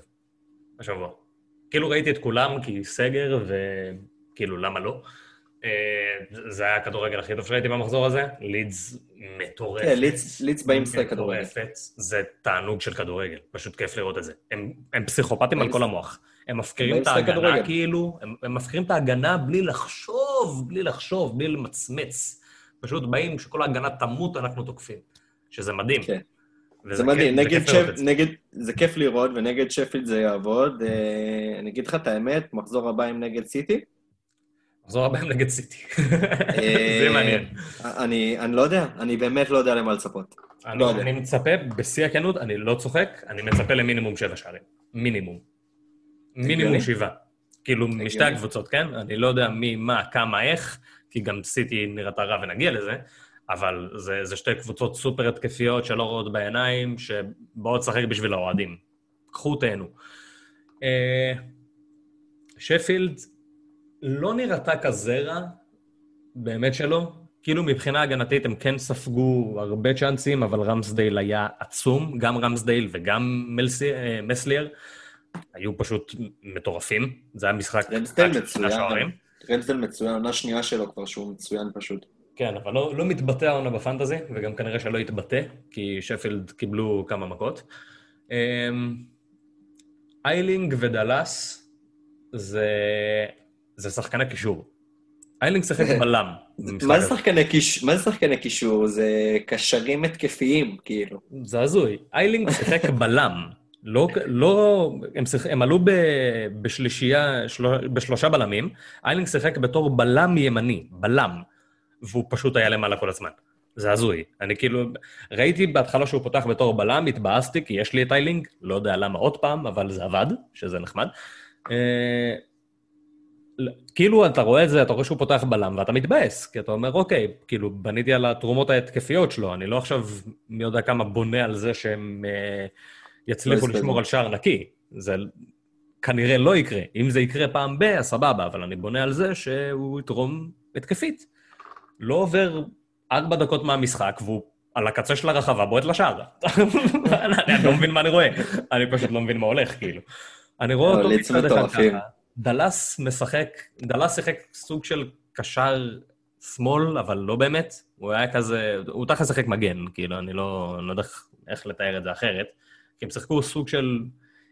השבוע. כאילו ראיתי את כולם כי סגר, וכאילו, למה לא? אה, זה היה הכדורגל הכי טוב שראיתי במחזור הזה. לידס מטורפת. כן, לידס באים לשחק כדורגל. זה תענוג של כדורגל, פשוט כיף לראות את זה. הם, הם פסיכופטים על כל המוח. הם מפקירים את ההגנה כאילו, הם, הם מפקירים את ההגנה בלי לחשוב, בלי לחשוב, בלי למצמץ. פשוט באים, כשכל ההגנה תמות, אנחנו תוקפים. שזה מדהים. כן. זה מדהים, נגד שפ... נגד... זה כיף לראות, ונגד שפילד זה יעבוד. אה, אני אגיד לך את האמת, מחזור הבא עם נגד סיטי. מחזור הבא עם נגד סיטי. [laughs] זה מעניין. אני, אני לא יודע, אני באמת לא יודע למה לצפות. אני, לא אני מצפה, בשיא הכנות, אני לא צוחק, אני מצפה למינימום שבע שערים. מינימום. מינימום שבעה. כאילו, משתי הקבוצות, כן? אני לא יודע מי, מה, כמה, איך, כי גם סיטי נראתה רע ונגיע לזה, אבל זה, זה שתי קבוצות סופר התקפיות שלא רואות בעיניים, שבאות לשחק בשביל האוהדים. קחו, תהנו. אה, שפילד לא נראתה כזה רע, באמת שלא. כאילו מבחינה הגנתית הם כן ספגו הרבה צ'אנסים, אבל רמסדייל היה עצום, גם רמסדייל וגם מלסי, אה, מסליאר. היו פשוט מטורפים. זה היה משחק... רמסדייל מצוין. רמסדייל מצוין, עונה שנייה שלו כבר שהוא מצוין פשוט. כן, אבל לא, לא מתבטא העונה בפנטזי, וגם כנראה שלא יתבטא, כי שפילד קיבלו כמה מכות. אמ, איילינג ודלס זה, זה שחקני קישור. איילינג שיחק [laughs] בלם. מה זה שחקני קישור? זה קשרים התקפיים, כאילו. זה הזוי. איילינג שיחק [laughs] בלם. לא, לא, הם, שיח, הם עלו ב, בשלישייה, של, בשלושה בלמים, איילינג שיחק בתור בלם ימני, בלם. והוא פשוט היה למעלה כל הזמן. זה הזוי. אני כאילו, ראיתי בהתחלה שהוא פותח בתור בלם, התבאסתי, כי יש לי את איילינג, לא יודע למה עוד פעם, אבל זה עבד, שזה נחמד. אה, כאילו אתה רואה את זה, אתה רואה שהוא פותח בלם, ואתה מתבאס, כי אתה אומר, אוקיי, כאילו, בניתי על התרומות ההתקפיות שלו, אני לא עכשיו מי יודע כמה בונה על זה שהם אה, יצליחו לשמור על שער נקי. זה כנראה לא יקרה. אם זה יקרה פעם ב, אז סבבה, אבל אני בונה על זה שהוא יתרום התקפית. לא עובר ארבע דקות מהמשחק, והוא על הקצה של הרחבה בועט לשער. אני לא מבין מה אני רואה, אני פשוט לא מבין מה הולך, כאילו. אני רואה אותו מצד אחד ככה. דלס משחק, דלס שיחק סוג של קשר שמאל, אבל לא באמת. הוא היה כזה, הוא תכף שיחק מגן, כאילו, אני לא, לא יודע איך לתאר את זה אחרת. כי הם שיחקו סוג של...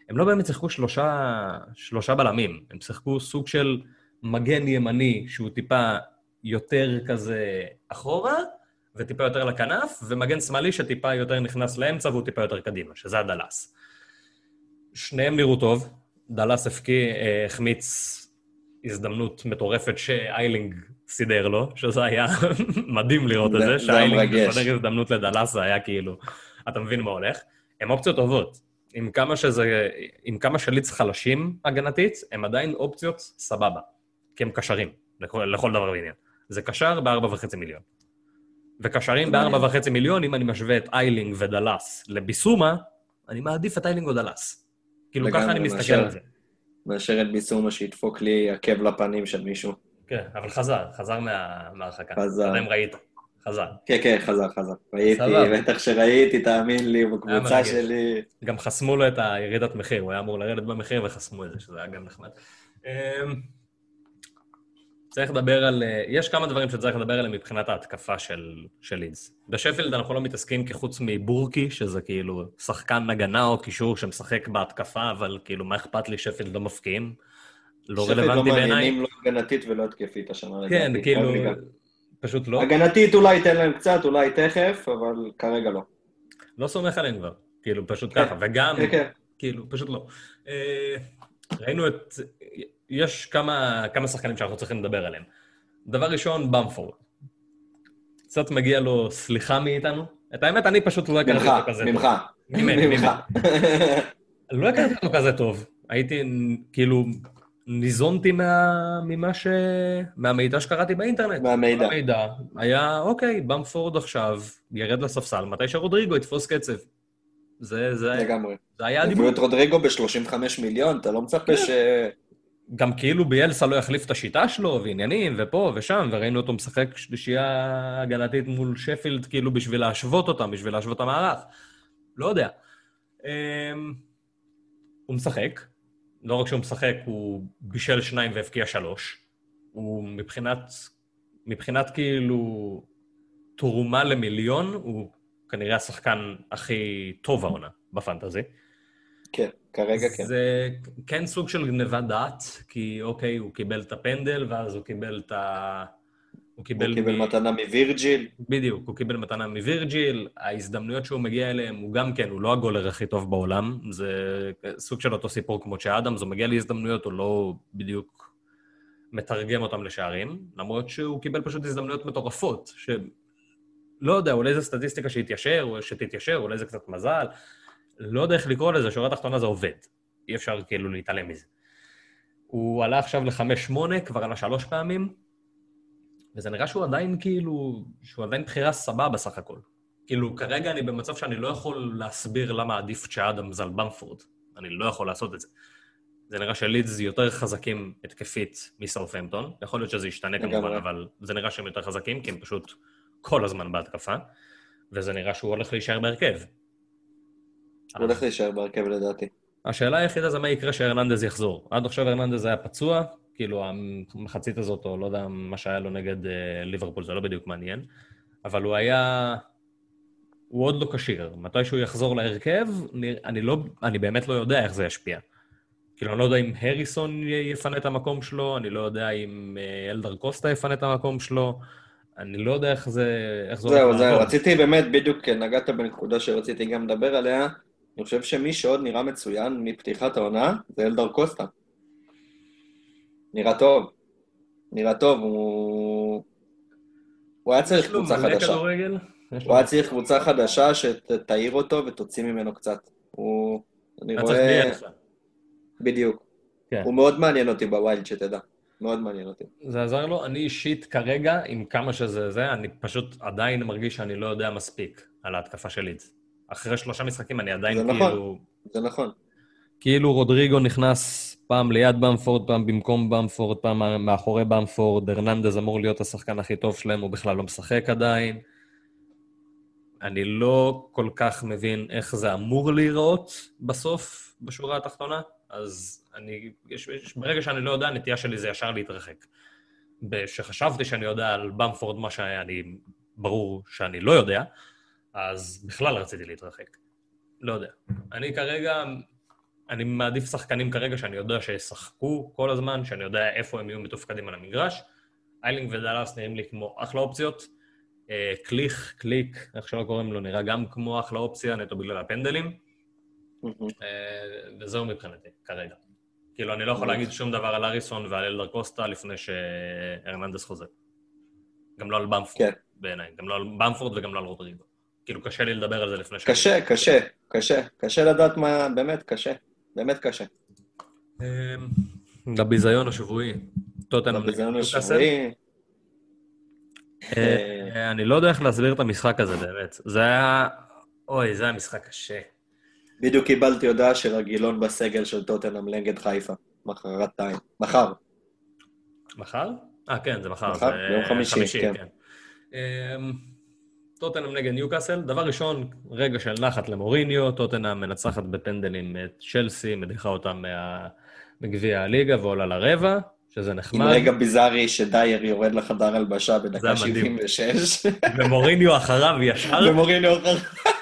הם לא באמת שיחקו שלושה, שלושה בלמים, הם שיחקו סוג של מגן ימני שהוא טיפה יותר כזה אחורה, וטיפה יותר לכנף, ומגן שמאלי שטיפה יותר נכנס לאמצע והוא טיפה יותר קדימה, שזה הדלס. שניהם נראו טוב, דלס הפקיא, אה, החמיץ הזדמנות מטורפת שאיילינג סידר לו, שזה היה [laughs] מדהים לראות את זה, שאיילינג מסדר הזדמנות לדלס, זה היה כאילו, אתה מבין מה הולך. הם אופציות טובות. עם כמה שזה, עם כמה שליץ חלשים הגנתית, הם עדיין אופציות סבבה, כי הם קשרים לכל, לכל דבר ועניין. זה קשר ב-4.5 מיליון. וקשרים ב-4.5 מיליון, אם אני משווה את איילינג ודלס לביסומה, אני מעדיף את איילינג או דלס. כאילו, ככה אני מסתכל על זה. מאשר את ביסומה שידפוק לי עקב לפנים של מישהו. כן, אבל חזר, חזר מההרחקה. חזר. אתה יודע אם ראית. חזר. כן, כן, חזר, חזר. ראיתי, בטח שראיתי, תאמין לי, בקבוצה שלי. גם חסמו לו את הירידת מחיר, הוא היה אמור לרדת במחיר וחסמו את זה, שזה היה גם נחמד. צריך לדבר על... אה, יש כמה דברים שצריך לדבר עליהם מבחינת ההתקפה של, של לידס. בשפילד אנחנו לא מתעסקים כחוץ מבורקי, שזה כאילו שחקן הגנה או קישור שמשחק בהתקפה, אבל כאילו, מה אכפת לי שפילד לא מפקיעים? לא רלוונטי בעיניי. שפילד לא מעניינים לא הגנתית ולא התקפית השנה. כן, כאילו, פשוט לא. הגנתית אולי ייתן להם קצת, אולי תכף, אבל כרגע לא. לא סומך עליהם כבר, כאילו, פשוט כן. ככה, וגם, כן, כן. כאילו, פשוט לא. אה, ראינו את... יש כמה, כמה שחקנים שאנחנו צריכים לדבר עליהם. דבר ראשון, במפורד. קצת מגיע לו סליחה מאיתנו. את האמת, אני פשוט לא הכרתי אותו כזה ממך, טוב. ממך, ממך. לא הכרתי אותו כזה טוב. הייתי, כאילו, ניזונתי מה, ממה ש... מהמידע שקראתי באינטרנט. מהמידע. המידע היה, אוקיי, במפורד עכשיו ירד לספסל, מתי שרודריגו יתפוס קצב. זה, זה, לגמרי. זה היה הדיבור. הביאו את רודריגו ב-35 מיליון, אתה לא מצפה כן. ש... גם כאילו ביאלסה לא יחליף את השיטה שלו, ועניינים, ופה ושם, וראינו אותו משחק שלישייה הגנתית מול שפילד, כאילו בשביל להשוות אותם, בשביל להשוות את המערך. לא יודע. אמ, הוא משחק, לא רק שהוא משחק, הוא בישל שניים והבקיע שלוש. הוא מבחינת, מבחינת כאילו תרומה למיליון, הוא כנראה השחקן הכי טוב העונה בפנטזי. כן, כרגע כן. זה כן סוג של גניבת דעת, כי אוקיי, הוא קיבל את הפנדל, ואז הוא קיבל את ה... הוא קיבל, הוא קיבל מ... מתנה מווירג'יל. בדיוק, הוא קיבל מתנה מווירג'יל, ההזדמנויות שהוא מגיע אליהן, הוא גם כן, הוא לא הגולר הכי טוב בעולם, זה סוג של אותו סיפור כמו שאדמס, הוא מגיע להזדמנויות, הוא לא בדיוק מתרגם אותם לשערים, למרות שהוא קיבל פשוט הזדמנויות מטורפות, שלא יודע, אולי זו סטטיסטיקה שהתיישר, או שתתיישר, אולי זה קצת מזל, לא יודע איך לקרוא לזה, שורה תחתונה זה עובד. אי אפשר כאילו להתעלם מזה. הוא עלה עכשיו ל-5-8, כבר עלה שלוש פעמים, וזה נראה שהוא עדיין כאילו, שהוא עדיין בחירה סבבה בסך הכל. כאילו, כרגע אני במצב שאני לא יכול להסביר למה עדיף צ'אדמס על במפורד. אני לא יכול לעשות את זה. זה נראה שלידס יותר חזקים התקפית מסרפמפטון. יכול להיות שזה ישתנה כמובן, אבל זה נראה שהם יותר חזקים, כי הם פשוט כל הזמן בהתקפה, וזה נראה שהוא הולך להישאר בהרכב. הוא הולך להישאר בהרכב לדעתי. השאלה היחידה זה מה יקרה שהרננדז יחזור. עד עכשיו הרננדז היה פצוע, כאילו המחצית הזאת, או לא יודע מה שהיה לו נגד uh, ליברפול, זה לא בדיוק מעניין, אבל הוא היה... הוא עוד לא כשיר. מתי שהוא יחזור להרכב, אני, אני, לא, אני באמת לא יודע איך זה ישפיע. כאילו, אני לא יודע אם הריסון יפנה את המקום שלו, אני לא יודע אם uh, אלדר קוסטה יפנה את המקום שלו, אני לא יודע איך זה... איך זה זהו, זהו, רציתי באמת, בדיוק נגעת בנקודה שרציתי גם לדבר עליה. אני חושב שמי שעוד נראה מצוין מפתיחת העונה זה אלדר קוסטה. נראה טוב. נראה טוב, הוא... הוא היה צריך קבוצה חדשה. הוא היה צריך קבוצה חדשה שתעיר אותו ותוציא ממנו קצת. הוא... אני רואה... בדיוק. כן. הוא מאוד מעניין אותי בווילד, שתדע. מאוד מעניין אותי. זה עזר לו. אני אישית כרגע, עם כמה שזה זה, אני פשוט עדיין מרגיש שאני לא יודע מספיק על ההתקפה של לידס. אחרי שלושה משחקים אני עדיין זה כאילו... זה נכון, זה נכון. כאילו רודריגו נכנס פעם ליד במפורד, פעם במקום במפורד, פעם מאחורי במפורד, הרננדז אמור להיות השחקן הכי טוב שלהם, הוא בכלל לא משחק עדיין. אני לא כל כך מבין איך זה אמור להיראות בסוף, בשורה התחתונה, אז אני, יש, יש, ברגע שאני לא יודע, הנטייה שלי זה ישר להתרחק. כשחשבתי שאני יודע על במפורד מה שאני, ברור שאני לא יודע, אז בכלל רציתי להתרחק. לא יודע. אני כרגע, אני מעדיף שחקנים כרגע שאני יודע שישחקו כל הזמן, שאני יודע איפה הם יהיו מתופקדים על המגרש. איילינג ודאלאס נראים לי כמו אחלה אופציות. אה, קליך, קליק, איך שלא קוראים לו, נראה גם כמו אחלה אופציה, נטו בגלל הפנדלים. אה, וזהו מבחינתי, כרגע. כאילו, אני לא יכול להגיד שום דבר על האריסון ועל הלדר קוסטה לפני שהרננדס חוזר. גם לא על במפורד, כן. בעיניי. גם לא על במפורד וגם לא על רודריגו. כאילו, קשה לי לדבר על זה לפני ש... קשה, קשה, קשה. קשה לדעת מה... באמת, קשה. באמת קשה. לביזיון השבועי. לביזיון השבועי. אה, אני לא יודע איך להסביר את המשחק הזה, באמת. זה היה... אוי, זה היה משחק קשה. בדיוק קיבלתי הודעה של הגילון בסגל של טוטנאם נגד חיפה. מחרתיים. מחר. מחר? אה, כן, זה מחר. מחר? ביום חמישי, כן. טוטנאם נגד ניוקאסל, דבר ראשון, רגע של נחת למוריניו, טוטנאם מנצחת בפנדלים את צ'לסי, מדיחה אותם מגביע הליגה ועולה לרבע. שזה עם נחמד, רגע ביזארי שדייר יורד לחדר הלבשה בדקה היה מדהים. 76, ומוריניו אחריו ישר. ומוריני אוכל.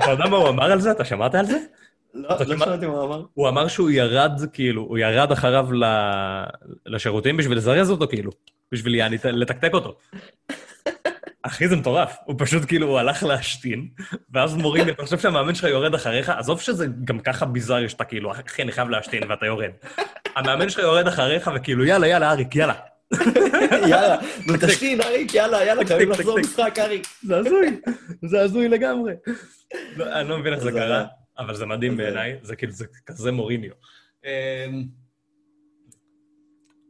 אתה יודע מה הוא אמר על זה? אתה שמעת על זה? לא, לא שמע- שמעתי מה הוא אמר. הוא אמר שהוא ירד, כאילו, הוא ירד אחריו. לשירותים בשביל לזרז אותו, כאילו. בשביל לתקתק אותו. אחי, זה מטורף. הוא פשוט, כאילו, הוא הלך להשתין, ואז מורים, אתה חושב שהמאמן שלך יורד אחריך? עזוב שזה גם ככה ביזארי שאתה כאילו, אחי, אני חייב להשתין ואתה יורד. המאמן שלך יורד אחריך, וכאילו, יאללה, יאללה, אריק, יאללה. יאללה, [laughs] נו תשתין, אריק, יאללה, יאללה, חייבים לחזור. משחק, אריק. זה הזוי, זה הזוי לגמרי. לא, אני לא מבין איך זה קרה, אבל זה מדהים בעיניי, זה כאילו, זה כזה מוריניו. אמ,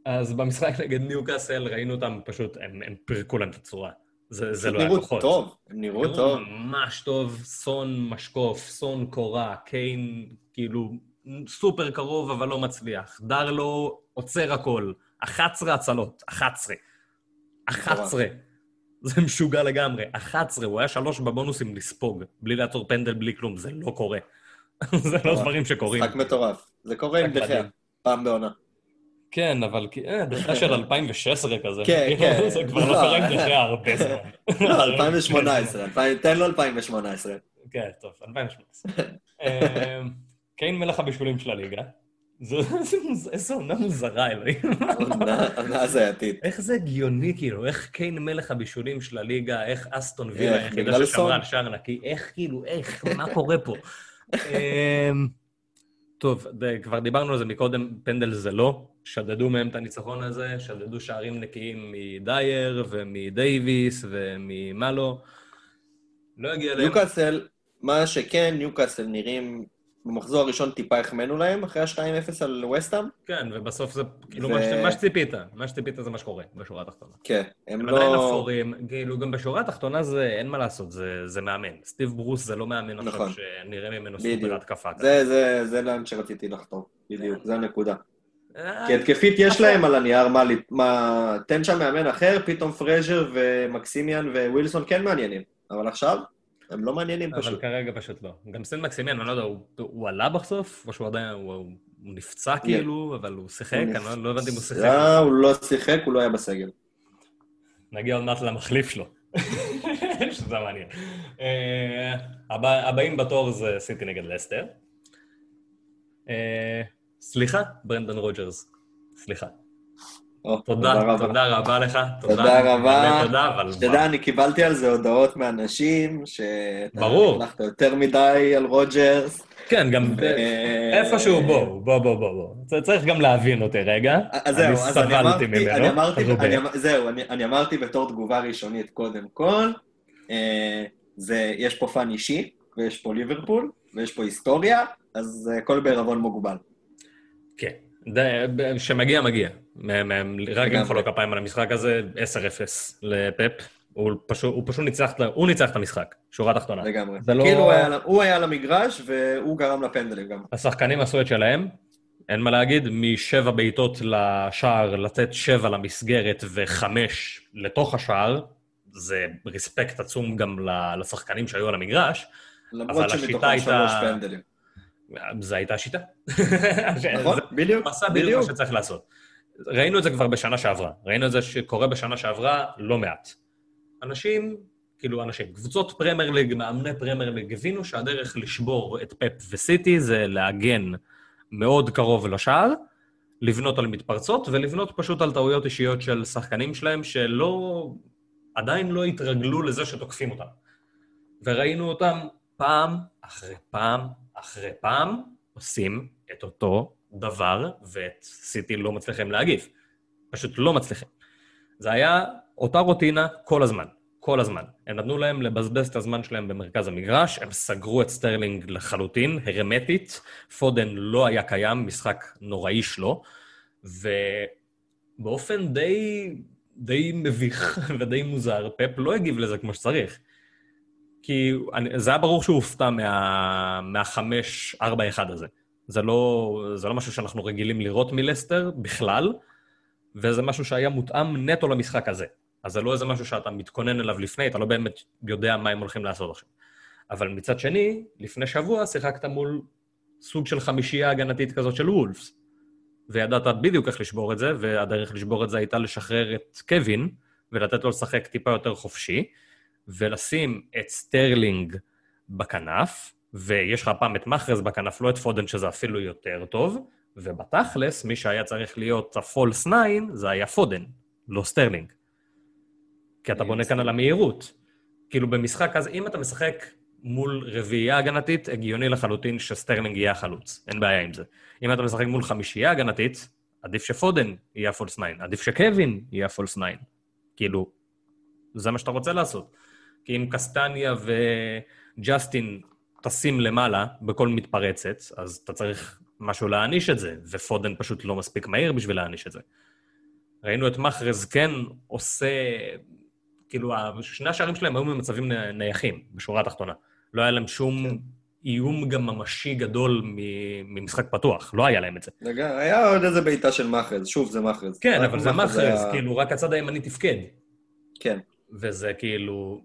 אז במשחק נגד ניוקאסל ראינו אותם פשוט, הם פירקו להם את הצורה. זה זה לא היה כוחות. טוב, הם נראו נראו טוב. ממש טוב, סון משקוף, סון קורה, קיין כאילו סופר קרוב אבל לא מצליח. דרלו עוצר הכל. 11 הצלות, 11. 11. זה משוגע לגמרי. 11, הוא היה שלוש בבונוסים לספוג, בלי לעצור פנדל, בלי כלום, זה לא קורה. [laughs] זה לא. דברים שקורים. משחק מטורף. זה קורה עם דחיה, מדהים. פעם בעונה. כן, אבל דחייה של 2016 כזה. כן, כן. זה כבר לא לא. קורה עם דחייה הרבה זמן. לא, 2018, 2000 תן לו 2018. כן, טוב, 2018. אה, קיין מלך הבישולים של הליגה. איזה עונה מוזרה, אלוהים. עונה- הזייתית. איך זה הגיוני, כאילו, איך קיין מלך הבישולים של הליגה, איך אסטון וילה היחידה ששמרה. על שער נקי, איך, כאילו, איך, מה קורה פה? טוב, ד- כבר דיברנו על זה מקודם, פנדל זה לא. שדדו מהם את הניצחון הזה, שדדו שערים נקיים מדייר ומדייוויס וממה לא. לא הגיע להם. ניוקאסל, מה שכן, ניוקאסל נראים, במחזור הראשון טיפה החמאנו להם, אחרי ה-2-0 על וסטאם. כן, ובסוף זה, כאילו, ו- מה ש- מה שציפית. מה שציפית זה מה שקורה בשורה התחתונה. כן, הם הם עדיין לא... אפורים, כאילו, גם בשורה התחתונה זה, אין מה לעשות, זה, זה מאמן. סטיב ברוס זה לא מאמן עכשיו נכון. שנראה ממנו. סופר התקפה. זה, זה, זה לאן שרציתי לחתור, בדיוק, זה הנקודה. אה, כי התקפית יש להם על הנייר מה, מה... תן שם מאמן אחר, פתאום פרז'ר ומקסימיאן ווילסון כן מעניינים. אבל עכשיו, הם לא מעניינים אבל פשוט. כרגע פשוט לא. גם סטן מקסימיאן, אני לא יודע, הוא, הוא עלה בסוף, או שהוא עדיין, הוא, הוא נפצע כאילו, אבל הוא שיחק, אני לא, לא הבנתי אם הוא שיחק. לא, הוא לא שיחק, הוא לא היה בסגל. נגיע עוד מעט למחליף שלו. [laughs] שזה מעניין. אה, הבא- הבאים בתור זה סיטי נגד לסטר. אה, סליחה, ברנדון רוג'רס. סליחה. תודה, רבה. תודה רבה לך. תודה רבה. תודה, אבל... שתדע, אני קיבלתי על זה הודעות מאנשים, שאתה ברור. הלכת יותר מדי על רוג'רס. כן, גם ו- איפשהו בוא, בוא, בוא, בוא, צריך גם להבין אותי רגע. אז זהו, אז אני אמרתי, ממנו, אני אמרתי. אני אמר- זהו, אני, אני אמרתי בתור תגובה ראשונית קודם כל, אה, זה, יש פה פן אישי, ויש פה ליברפול, ויש פה היסטוריה, אז אה, הכל בערבון מוגבל. כן, שמגיע, מגיע. רק. למחוא לו כפיים על המשחק הזה, 10-0 לפפ. הוא פשוט, הוא פשוט ניצח, הוא ניצח את המשחק, שורה תחתונה. לגמרי. זה לא- כאילו הוא היה, על- הוא היה על המגרש, והוא גרם לפנדלים גם. השחקנים עשו את שלהם, אין מה להגיד, משבע בעיטות לשער, לתת שבע למסגרת וחמש לתוך השער, זה respect עצום גם ל- לשחקנים שהיו על המגרש. למרות אבל השיטה שמתוכם הייתה- שלוש פנדלים. זו הייתה השיטה. נכון? [laughs] בדיוק, עשה בדיוק מה שצריך לעשות. ראינו את זה כבר בשנה שעברה. ראינו את זה שקורה בשנה שעברה לא מעט. אנשים, כאילו אנשים, קבוצות פרמייר ליג, מאמני פרמייר ליג, הבינו שהדרך לשבור את פפ וסיטי זה להגן מאוד קרוב לשער, לבנות על מתפרצות, ולבנות פשוט על טעויות אישיות של שחקנים שלהם שלא, עדיין לא התרגלו לזה שתוקפים אותם. וראינו אותם פעם אחרי פעם אחרי פעם עושים את אותו דבר, ואת סיטי לא מצליחים להגיב. פשוט לא מצליחים. זה היה אותה רוטינה כל הזמן, כל הזמן. הם נתנו להם לבזבז את הזמן שלהם במרכז המגרש, הם סגרו את סטרלינג לחלוטין, הרמטית, פודן לא היה קיים, משחק נוראי שלו, ובאופן די, די מביך [laughs] ודי מוזר, פפ לא הגיב לזה כמו שצריך. כי אני, זה היה ברור שהוא הופתע מה, מהחמש, ארבע, אחד הזה. זה לא, זה לא משהו שאנחנו רגילים לראות מלסטר בכלל, וזה משהו שהיה מותאם נטו למשחק הזה. אז זה לא איזה משהו שאתה מתכונן אליו לפני, אתה לא באמת יודע מה הם הולכים לעשות עכשיו. אבל מצד שני, לפני שבוע שיחקת מול סוג של חמישייה הגנתית כזאת של וולפס. וידעת בדיוק איך לשבור את זה, והדרך לשבור את זה הייתה לשחרר את קווין, ולתת לו לשחק טיפה יותר חופשי, ולשים את סטרלינג בכנף, ויש לך הפעם את מחרז בכנף, לא את פודן, שזה אפילו יותר טוב, ובתכלס, מי שהיה צריך להיות ה false 9 זה היה פודן, לא סטרלינג. כי אתה בונה כאן על המהירות. כאילו במשחק אז, אם אתה משחק מול רביעייה הגנתית, הגיוני לחלוטין שסטרלינג יהיה החלוץ, אין בעיה עם זה. אם אתה משחק מול חמישייה הגנתית, עדיף שפודן יהיה ה false 9, עדיף שקווין יהיה ה false 9. כאילו, זה מה שאתה רוצה לעשות. כי אם קסטניה וג'סטין טסים למעלה בכל מתפרצת, אז אתה צריך משהו להעניש את זה, ופודן פשוט לא מספיק מהיר בשביל להעניש את זה. ראינו את מחרז כן עושה, כאילו, שני השערים שלהם היו במצבים נייחים, בשורה התחתונה. לא היה להם שום כן. איום גם ממשי גדול ממשחק פתוח, לא היה להם את זה. רגע, היה עוד איזה בעיטה של מחרז, שוב, זה מחרז. כן, אבל זה מחרז, היה... כאילו, רק הצד הימני תפקד. כן. וזה כאילו,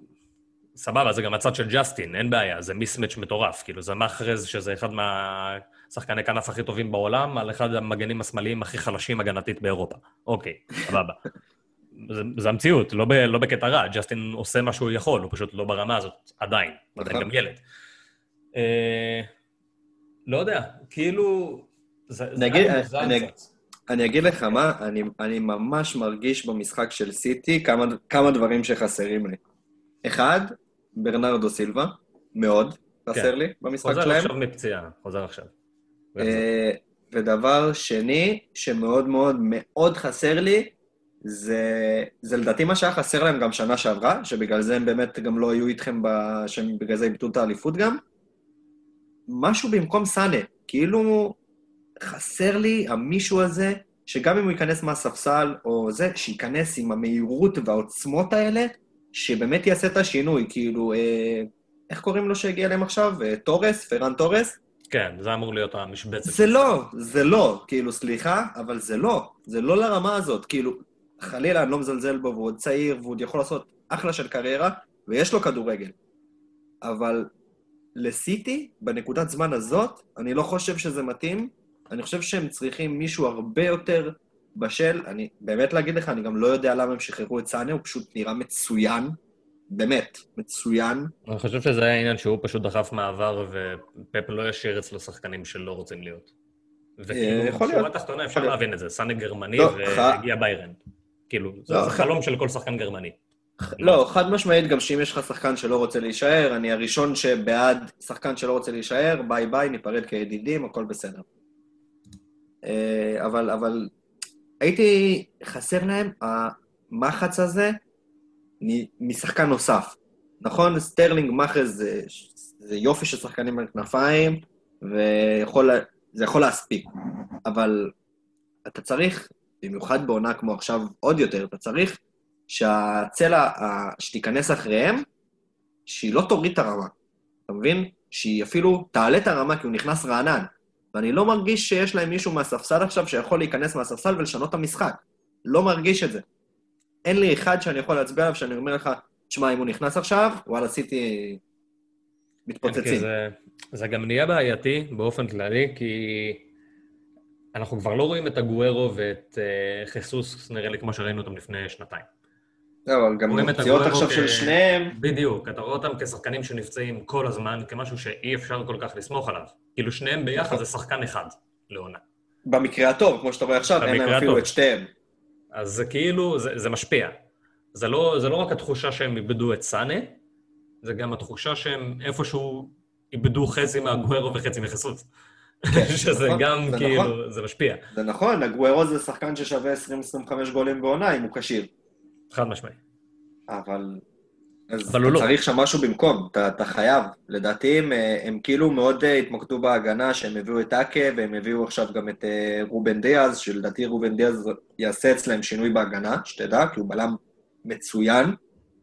סבבה, זה גם הצד של ג'סטין, אין בעיה, זה מיסמץ' מטורף. כאילו, זה מחרז, שזה אחד מהשחקני כנף הכי טובים בעולם, על אחד המגנים השמאליים הכי חלשים הגנתית באירופה. אוקיי, סבבה. זה, זה המציאות, לא, ב, לא בקטע רע, ג'סטין עושה מה שהוא יכול, הוא פשוט לא ברמה הזאת, עדיין, עדיין נכון. גם ילד. אה, לא יודע, כאילו... זה, זה נגיד, אני, אני אגיד לך מה, אני, אני ממש מרגיש במשחק של סיטי כמה, כמה דברים שחסרים לי. אחד, ברנרדו סילבה, מאוד חסר כן. לי במשחק שלהם. חוזר עכשיו מפציעה, חוזר עכשיו. אה, ודבר שני, שמאוד מאוד מאוד חסר לי, זה, זה לדעתי מה שהיה חסר להם גם שנה שעברה, שבגלל זה הם באמת גם לא היו איתכם, שבגלל זה איבדו את האליפות גם. משהו במקום סאנה, כאילו חסר לי המישהו הזה, שגם אם הוא ייכנס מהספסל או זה, שייכנס עם המהירות והעוצמות האלה, שבאמת יעשה את השינוי, כאילו, אה, איך קוראים לו שהגיע אליהם עכשיו? אה, תורס? פרן תורס? כן, זה אמור להיות המשבצת. זה לא, זה לא, כאילו, סליחה, אבל זה לא. זה לא לרמה הזאת, כאילו, חלילה, אני לא מזלזל בו, והוא עוד צעיר, והוא עוד יכול לעשות אחלה של קריירה, ויש לו כדורגל. אבל לסיטי, בנקודת זמן הזאת, אני לא חושב שזה מתאים. אני חושב שהם צריכים מישהו הרבה יותר בשל. אני באמת להגיד לך, אני גם לא יודע למה הם שחררו את סאנה, הוא פשוט נראה מצוין. באמת, מצוין. אני חושב שזה היה העניין שהוא פשוט דחף מעבר, ופפ לא ישאיר אצלו שחקנים שלא רוצים להיות. וכאילו, בשורה התחתונה אפשר להבין את זה, סאנה גרמני לא, והגיע ביירן. כאילו, זה לא, חלום של כל שחקן גרמני. לא, חד משמעית, גם שאם יש לך שחקן שלא רוצה להישאר, אני הראשון שבעד שחקן שלא רוצה להישאר, ביי ביי, ניפרד כידידים, הכל בסדר. אה, אבל, אבל היה חסר להם המחץ הזה משחקן נוסף. נכון, סטרלינג מחרז זה, זה יופי של שחקנים על כנפיים, וזה יכול להספיק. אבל אתה צריך, במיוחד בעונה כמו עכשיו עוד יותר, אתה צריך שהצלע שתיכנס אחריהם, שהיא לא תוריד את הרמה. אתה מבין? שהיא אפילו תעלה את הרמה כי הוא נכנס רענן. ואני לא מרגיש שיש להם מישהו מהספסל עכשיו שיכול להיכנס מהספסל ולשנות את המשחק. לא מרגיש את זה. אין לי אחד שאני יכול להצביע עליו שאני אומר לך, תשמע, אם הוא נכנס עכשיו, וואלה, עשיתי מתפוצצים. כן, זה, זה גם נהיה בעייתי באופן כללי, כי אנחנו כבר לא רואים את הגוארו ואת uh, חיסוס, נראה לי כמו שראינו אותם לפני שנתיים. לא, אבל גם פציעות עכשיו. של שניהם... בדיוק, אתה רואה אותם כשחקנים שנפצעים כל הזמן, כמשהו שאי אפשר כל כך לסמוך עליו. כאילו שניהם ביחד זה שחקן אחד לעונה. במקרה הטוב, כמו שאתה רואה עכשיו, אין להם אפילו את שתיהם. אז זה כאילו, זה, זה משפיע. זה לא, זה לא רק התחושה שהם איבדו את סאנה, זה גם התחושה שהם איפשהו איבדו חצי מהגוארו וחצי מחסות. כן, [laughs] שזה נכון, גם זה כאילו, נכון. זה משפיע. זה נכון, הגוארו זה שחקן ששווה 20-25 גולים בעונה אם הוא כשיר. חד משמעי. אבל... אז אבל אתה לא. צריך שם משהו במקום, אתה, אתה חייב. לדעתי הם, אה, הם כאילו מאוד אה, התמקדו בהגנה, שהם הביאו את אקה, והם הביאו עכשיו גם את אה, רובן דיאז, שלדעתי רובן דיאז יעשה אצלם שינוי בהגנה, שתדע, כי הוא בלם מצוין,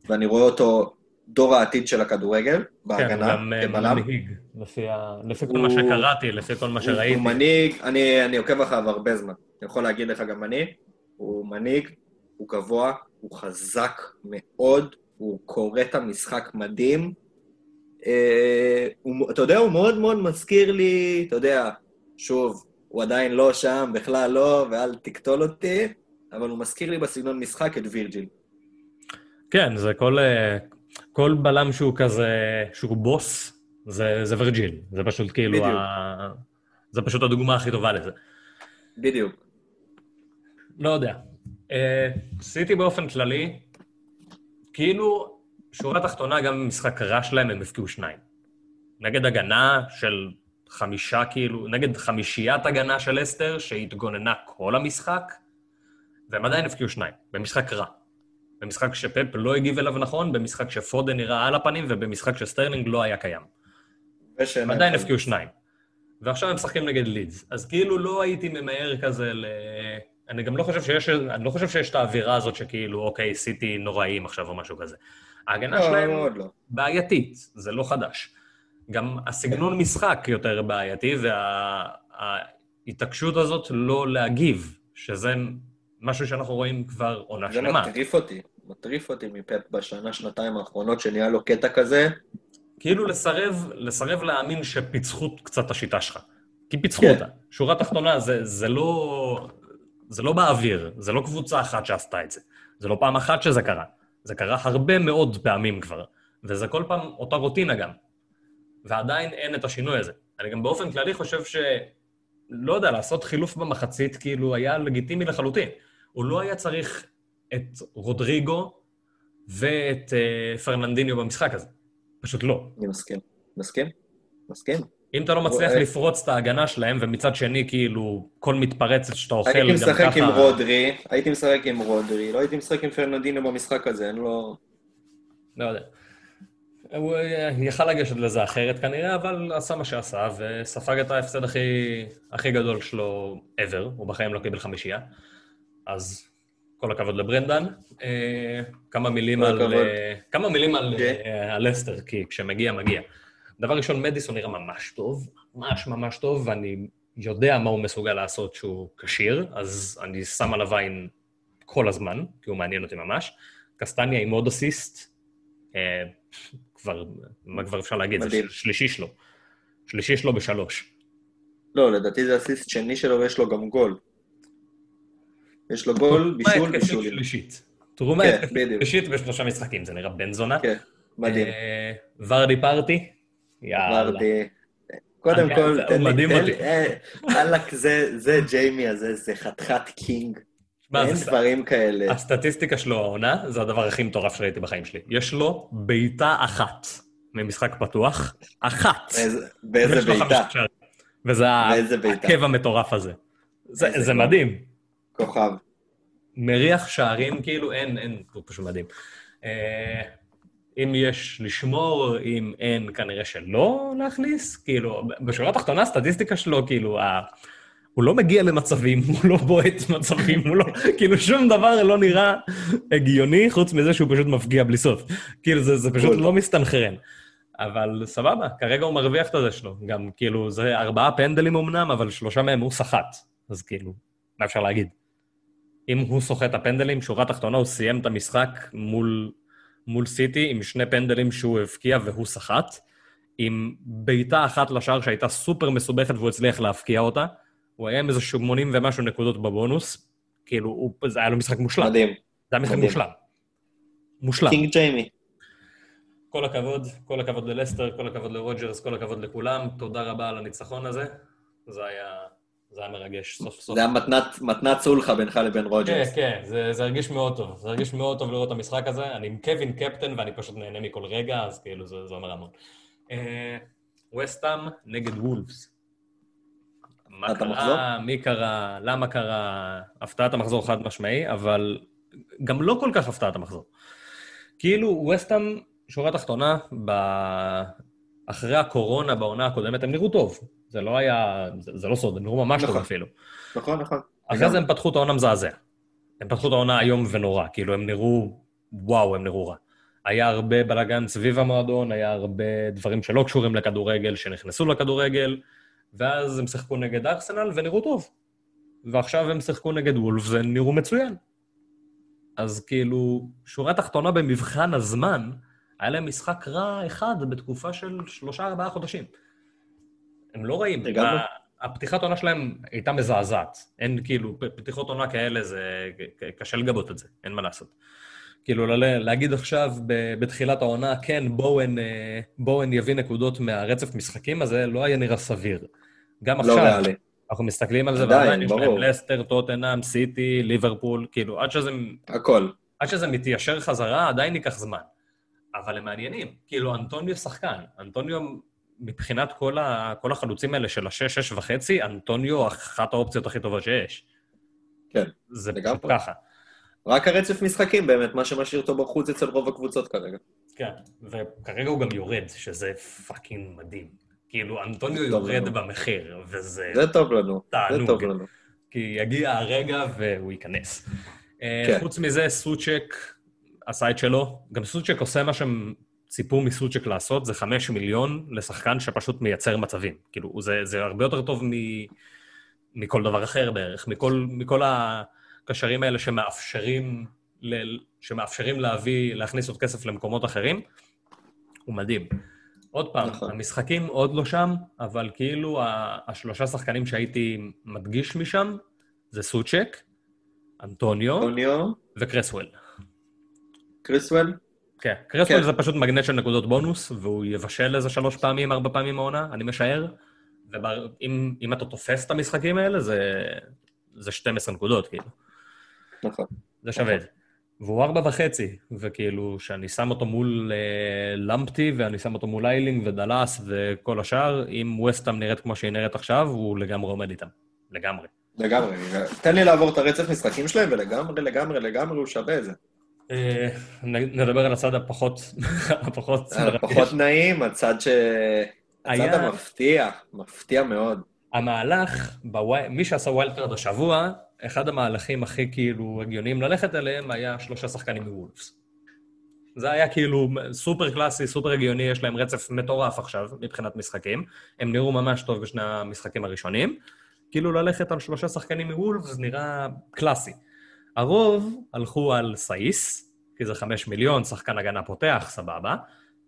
ואני רואה אותו דור העתיד של הכדורגל, בהגנה, כן, הוא גם מנהיג, לפי, לפי כל מה שקראתי, לפי כל מה שראיתי. הוא מנהיג, אני, אני עוקב אחריו הרבה זמן, אני יכול להגיד לך גם אני, הוא מנהיג, הוא גבוה, הוא חזק מאוד, הוא קורא את המשחק מדהים. אה, הוא, אתה יודע, הוא מאוד מאוד מזכיר לי, אתה יודע, שוב, הוא עדיין לא שם, בכלל לא, ואל תקטול אותי, אבל הוא מזכיר לי בסגנון משחק את וירג'יל. כן, זה כל, אה, כל בלם שהוא כזה, שהוא בוס, זה, זה וירג'יל. זה פשוט כאילו... בדיוק. ה... זה פשוט הדוגמה הכי טובה לזה. בדיוק. לא יודע. אה, סיטי באופן כללי, כאילו, שורה תחתונה, גם במשחק רע שלהם הם הפקיעו שניים. נגד הגנה של חמישה, כאילו, נגד חמישיית הגנה של לסטר, שהתגוננה כל המשחק, והם עדיין הבקיעו שניים, במשחק רע. במשחק שפפ לא הגיב אליו נכון, במשחק שפודן נראה על הפנים, ובמשחק שסטרלינג לא היה קיים. הם עדיין. הבקיעו שניים. ועכשיו הם משחקים נגד לידס. אז כאילו לא הייתי ממהר כזה ל... אני גם לא חושב שיש, אני לא חושב שיש את האווירה הזאת שכאילו, אוקיי, סיטי נוראים עכשיו או משהו כזה. ההגנה לא, שלהם לא. בעייתית, זה לא חדש. גם הסגנון משחק יותר בעייתי, וההתעקשות הזאת לא להגיב, שזה משהו שאנחנו רואים כבר עונה זה שלמה. מטריף אותי. מטריף אותי מפפ בשנה, שנתיים האחרונות, שנהיה לו קטע כזה. כאילו לסרב, לסרב להאמין שפיצחו קצת את השיטה שלך. כי פיצחו כן. אותה. שורה תחתונה, זה, זה לא... זה לא באוויר, זה לא קבוצה אחת שעשתה את זה. זה לא פעם אחת שזה קרה. זה קרה הרבה מאוד פעמים כבר. וזה כל פעם אותה רוטינה גם. ועדיין אין את השינוי הזה. אני גם באופן כללי חושב ש... לא יודע, לעשות חילוף במחצית כאילו היה לגיטימי לחלוטין. הוא לא היה צריך את רודריגו ואת אה, פרננדיניו במשחק הזה. פשוט לא. אני מסכים. מסכים? מסכים. אם אתה לא מצליח אה, לפרוץ את ההגנה שלהם, ומצד שני, כאילו, כל מתפרצת שאתה אוכל, הייתי גם משחק ככה... עם רודרי, הייתי משחק עם רודרי, לא הייתי משחק עם פרננדינו במשחק הזה, אין לו... לא יודע. הוא אה, יכל לגשת לזה אחרת כנראה, אבל עשה מה שעשה, וספג את ההפסד הכי, הכי גדול שלו ever, הוא בחיים לא קיבל חמישייה. אז כל הכבוד לברנדן. אה, כמה מילים על... אה, כמה מילים על, כן. אה, על אסטר, כי כשמגיע, מגיע. דבר ראשון, מדיסון נראה ממש טוב, ממש ממש טוב, ואני יודע מה הוא מסוגל לעשות שהוא כשיר, אז אני שם עליו עין כל הזמן, כי הוא מעניין אותי ממש. קסטניה עם עוד אסיסט, אה, כבר, מה כבר אפשר להגיד? זה מדהים. של- שלישי שלו. שלישי שלו בשלוש. לא, לדעתי זה אסיסט שני שלו ויש לו גם גול. יש לו גול, בישול, תרומה התקפית בישולים. שלישית. תרומה כן, התקפית. שלישית בשלושה משחקים, זה נראה בן זונה. כן, מדהים. אה, ורדי פרטי? יאללה. אמרתי, קודם אני- כל, תן לי, תן. לי, אה, וואלכ, זה זה ג'יימי הזה, זה חתיכת קינג. אין דברים כאלה. הסטטיסטיקה שלו העונה, זה הדבר הכי מטורף שראיתי בחיים שלי. יש לו בעיטה אחת ממשחק פתוח, אחת. באיזה- בעיטה. וזה. העקב המטורף הזה. זה. מדהים. כוכב. מריח שערים, כאילו, אין, אין, הוא פשוט מדהים. אם יש לשמור, אם אין, כנראה שלא להכניס. כאילו, בשורה התחתונה, הסטטיסטיקה שלו, כאילו, ה... הוא לא מגיע למצבים, [laughs] הוא לא בועט מצבים, הוא לא... כאילו, שום דבר לא נראה הגיוני, חוץ מזה שהוא פשוט מפגיע בלי סוף. כאילו, זה, זה פשוט. לא מסתנכרן. אבל סבבה, כרגע הוא מרוויח את הזה שלו. גם, כאילו, זה ארבעה פנדלים אמנם, אבל שלושה מהם הוא סחט. אז כאילו, מה אפשר להגיד? אם הוא סוחט את הפנדלים, שורה תחתונה, הוא סיים את המשחק מול, מול סיטי עם שני פנדלים שהוא הבקיע והוא סחט, עם בעיטה אחת לשער שהייתה סופר מסובכת והוא הצליח להבקיע אותה. הוא היה עם איזה 80 ומשהו נקודות בבונוס. כאילו, הוא, זה היה לו משחק מושלם. מדהים. זה היה משחק מדהים. מושלם. מושלם. King ג'יימי. כל הכבוד, כל הכבוד ללסטר, כל הכבוד לרוג'רס, כל הכבוד לכולם. תודה רבה על הניצחון הזה. זה היה, זה היה מרגש, סוף סוף. זה היה מתנת- מתנת סולחה בינך לבין כן, רוג'רס. כן, זה, זה הרגיש מאוד טוב. זה הרגיש מאוד טוב לראות את המשחק הזה. אני עם קווין קפטן ואני פשוט נהנה מכל רגע, אז כאילו זה, זה אומר המון. וסטאם נגד וולפס. מה קרה, המחזור? מי קרה, למה קרה, הפתעת המחזור חד משמעי, אבל גם לא כל כך הפתעת המחזור. כאילו, וסטאם, שורה תחתונה, ב... אחרי הקורונה בעונה הקודמת, הם נראו טוב. זה לא היה, זה, זה לא סוד, הם נראו ממש טוב נכון. אפילו. נכון, נכון. אחרי זה הם פתחו את העונה מזעזע. הם פתחו את העונה איום ונורא, כאילו הם נראו, וואו, הם נראו רע. היה הרבה בלאגן סביב המועדון, היה הרבה דברים שלא קשורים לכדורגל, שנכנסו לכדורגל, ואז הם שיחקו נגד ארסנל ונראו טוב. ועכשיו הם שיחקו נגד וולף והם נראו מצוין. אז כאילו, שורה תחתונה במבחן הזמן, היה להם משחק רע אחד בתקופה של שלושה-ארבעה חודשים. הם לא רעים. מה- הפתיחת עונה שלהם הייתה מזעזעת. אין כאילו, פתיחות עונה כאלה, זה קשה לגבות את זה, אין מה לעשות. כאילו, להגיד עכשיו בתחילת העונה, כן, בואן, בואן יביא נקודות מהרצף משחקים הזה, לא היה נראה סביר. גם לא עכשיו, ריאלי. אנחנו מסתכלים על זה, ועדיין יש להם לסטר, טוטנאם, סיטי, ליברפול, כאילו, עד שזה... הכל. עד שזה מתיישר חזרה, עדיין ייקח זמן. אבל הם מעניינים. כאילו, אנטוניו שחקן. אנטוניו, מבחינת כל, ה, כל החלוצים האלה של השש, שש וחצי, אנטוניו אחת האופציות הכי טובות שיש. כן, זה פשוט ככה. רק הרצף משחקים באמת, מה שמשאיר אותו בחוץ אצל רוב הקבוצות כרגע. כן, וכרגע הוא גם יורד, שזה fucking מדהים. כאילו, אנטוניו יורד לנו. במחיר, וזה... זה טוב לנו, תענוג. זה טוב לנו. כי יגיע הרגע והוא ייכנס. אה, כן. חוץ מזה, סוצ'ק עשה את שלו. גם סוצ'ק עושה מה שהם ציפו מסוצ'ק לעשות, זה חמש מיליון לשחקן שפשוט מייצר מצבים. כאילו, זה, זה הרבה יותר טוב מ, מכל דבר אחר בערך, מכל, מכל הקשרים האלה שמאפשרים, ל, שמאפשרים להביא, להכניס עוד כסף למקומות אחרים. הוא מדהים. עוד פעם, נכון. המשחקים עוד לא שם, אבל כאילו השלושה שחקנים שהייתי מדגיש משם זה סוצ'ק, אנטוניו, אנטוניו. וקרסוול. קריסוול? כן, קריסוול כן. זה פשוט מגנט של נקודות בונוס, והוא יבשל איזה שלוש פעמים, ארבע פעמים העונה, אני משער. ואם אתה תופס את המשחקים האלה, זה, זה 12 נקודות, כאילו. נכון. זה שווה את זה. והוא ארבע וחצי, וכאילו, שאני שם אותו מול אה, למפטי, ואני שם אותו מול איילינג ודלס וכל השאר, אם ווסטאם נראית כמו שהיא נראית עכשיו, הוא לגמרי עומד איתם. לגמרי. לגמרי. תן לי לעבור את הרצף משחקים שלהם, ולגמרי, לגמרי, לגמרי הוא שווה את זה. אה, נדבר על הצד הפחות... [laughs] הפחות... הפחות נעים, הצד ש... הצד המפתיע, מפתיע מאוד. המהלך, מי שעשה wildcard השבוע, אחד המהלכים הכי כאילו הגיוניים ללכת אליהם היה שלושה שחקנים מוולפס. זה היה כאילו סופר קלאסי, סופר הגיוני, יש להם רצף מטורף עכשיו מבחינת משחקים. הם נראו ממש טוב בשני המשחקים הראשונים. כאילו ללכת על שלושה שחקנים מוולפס נראה קלאסי. הרוב הלכו על סאיס, כי זה חמש מיליון, שחקן הגנה פותח, סבבה.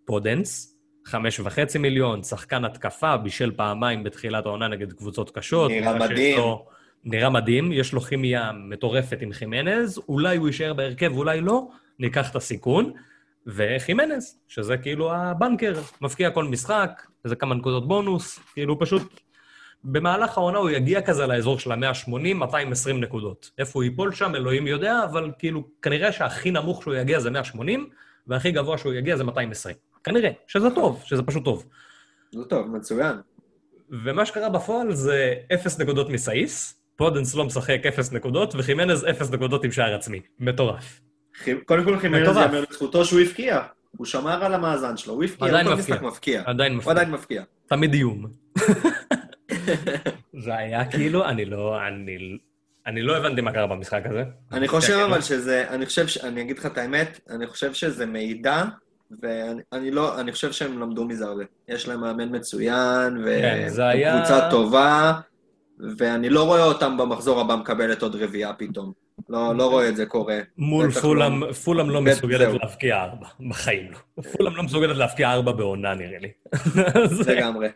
פודנס, חמש וחצי מיליון, שחקן התקפה, בישל פעמיים בתחילת העונה נגד קבוצות קשות. נראה מדהים. לו, נראה מדהים, יש לו כימיה מטורפת עם חימנז, אולי הוא יישאר בהרכב, אולי לא, ניקח את הסיכון. וחימנז, שזה כאילו הבנקר, מבקיע כל משחק, איזה כמה נקודות בונוס, כאילו פשוט במהלך העונה הוא יגיע כזה לאזור של ה-180, 220 נקודות. איפה הוא ייפול שם, אלוהים יודע, אבל כאילו, כנראה שהכי נמוך שהוא יגיע זה 180, והכי גבוה שהוא יגיע זה 220. כנראה, שזה טוב, שזה פשוט טוב. זה טוב, מצוין. ומה שקרה בפועל זה 0 נקודות מסאיס, פודנס לא משחק 0 נקודות, וחימנז 0 נקודות עם שער עצמי. מטורף. קודם כל חימנז יאמר לזכותו שהוא הבקיע. הוא שמר על המאזן שלו, הוא הבקיע, עדיין מפקיע. עדיין מפקיע. עדיין מפקיע. תמיד איום. [laughs] [laughs] זה היה כאילו, אני לא, אני, אני לא הבנתי מה קרה במשחק הזה. אני חושב אבל שזה, אני חושב, ש, אני אגיד לך את האמת, אני חושב שזה מידע, ואני לא, אני חושב שהם למדו מזה הרבה. יש להם מאמן מצוין, וקבוצה כן, טובה, ואני לא רואה אותם במחזור הבא מקבלת עוד רביעייה פתאום. לא, לא רואה את זה קורה. מול פולאם, לא. פולאם לא מסוגלת להבקיע ארבע, בחיים לא. פולאם לא מסוגלת להבקיע ארבע בעונה, נראה לי. [laughs] לגמרי.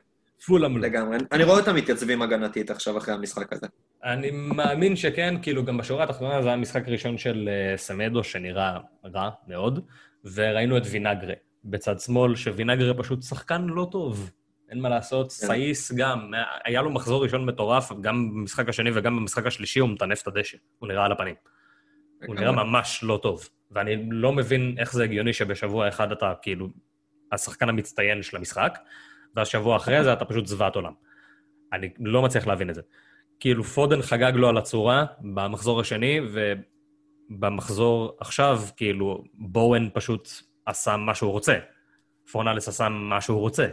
פולאם לא. לגמרי. אני רואה אותם מתייצבים הגנתית עכשיו אחרי המשחק הזה. אני מאמין שכן, כאילו גם בשורה התחתונה זה היה המשחק הראשון של uh, סמדו, שנראה רע מאוד, וראינו את וינגרה בצד שמאל, שווינגרה פשוט שחקן לא טוב. אין מה לעשות, כן. סאיס גם, היה לו מחזור ראשון מטורף, גם במשחק השני וגם במשחק השלישי הוא מטנף את הדשא, הוא נראה על הפנים. הוא נראה ממש לא טוב, ואני לא מבין איך זה הגיוני שבשבוע אחד אתה כאילו השחקן המצטיין של המשחק, והשבוע אחרי זה אתה פשוט זוועת עולם. אני לא מצליח להבין את זה. כאילו, פודן חגג לו על הצורה במחזור השני, ובמחזור עכשיו, כאילו, בואן פשוט עשה מה שהוא רוצה. פורנלס עשה מה שהוא רוצה.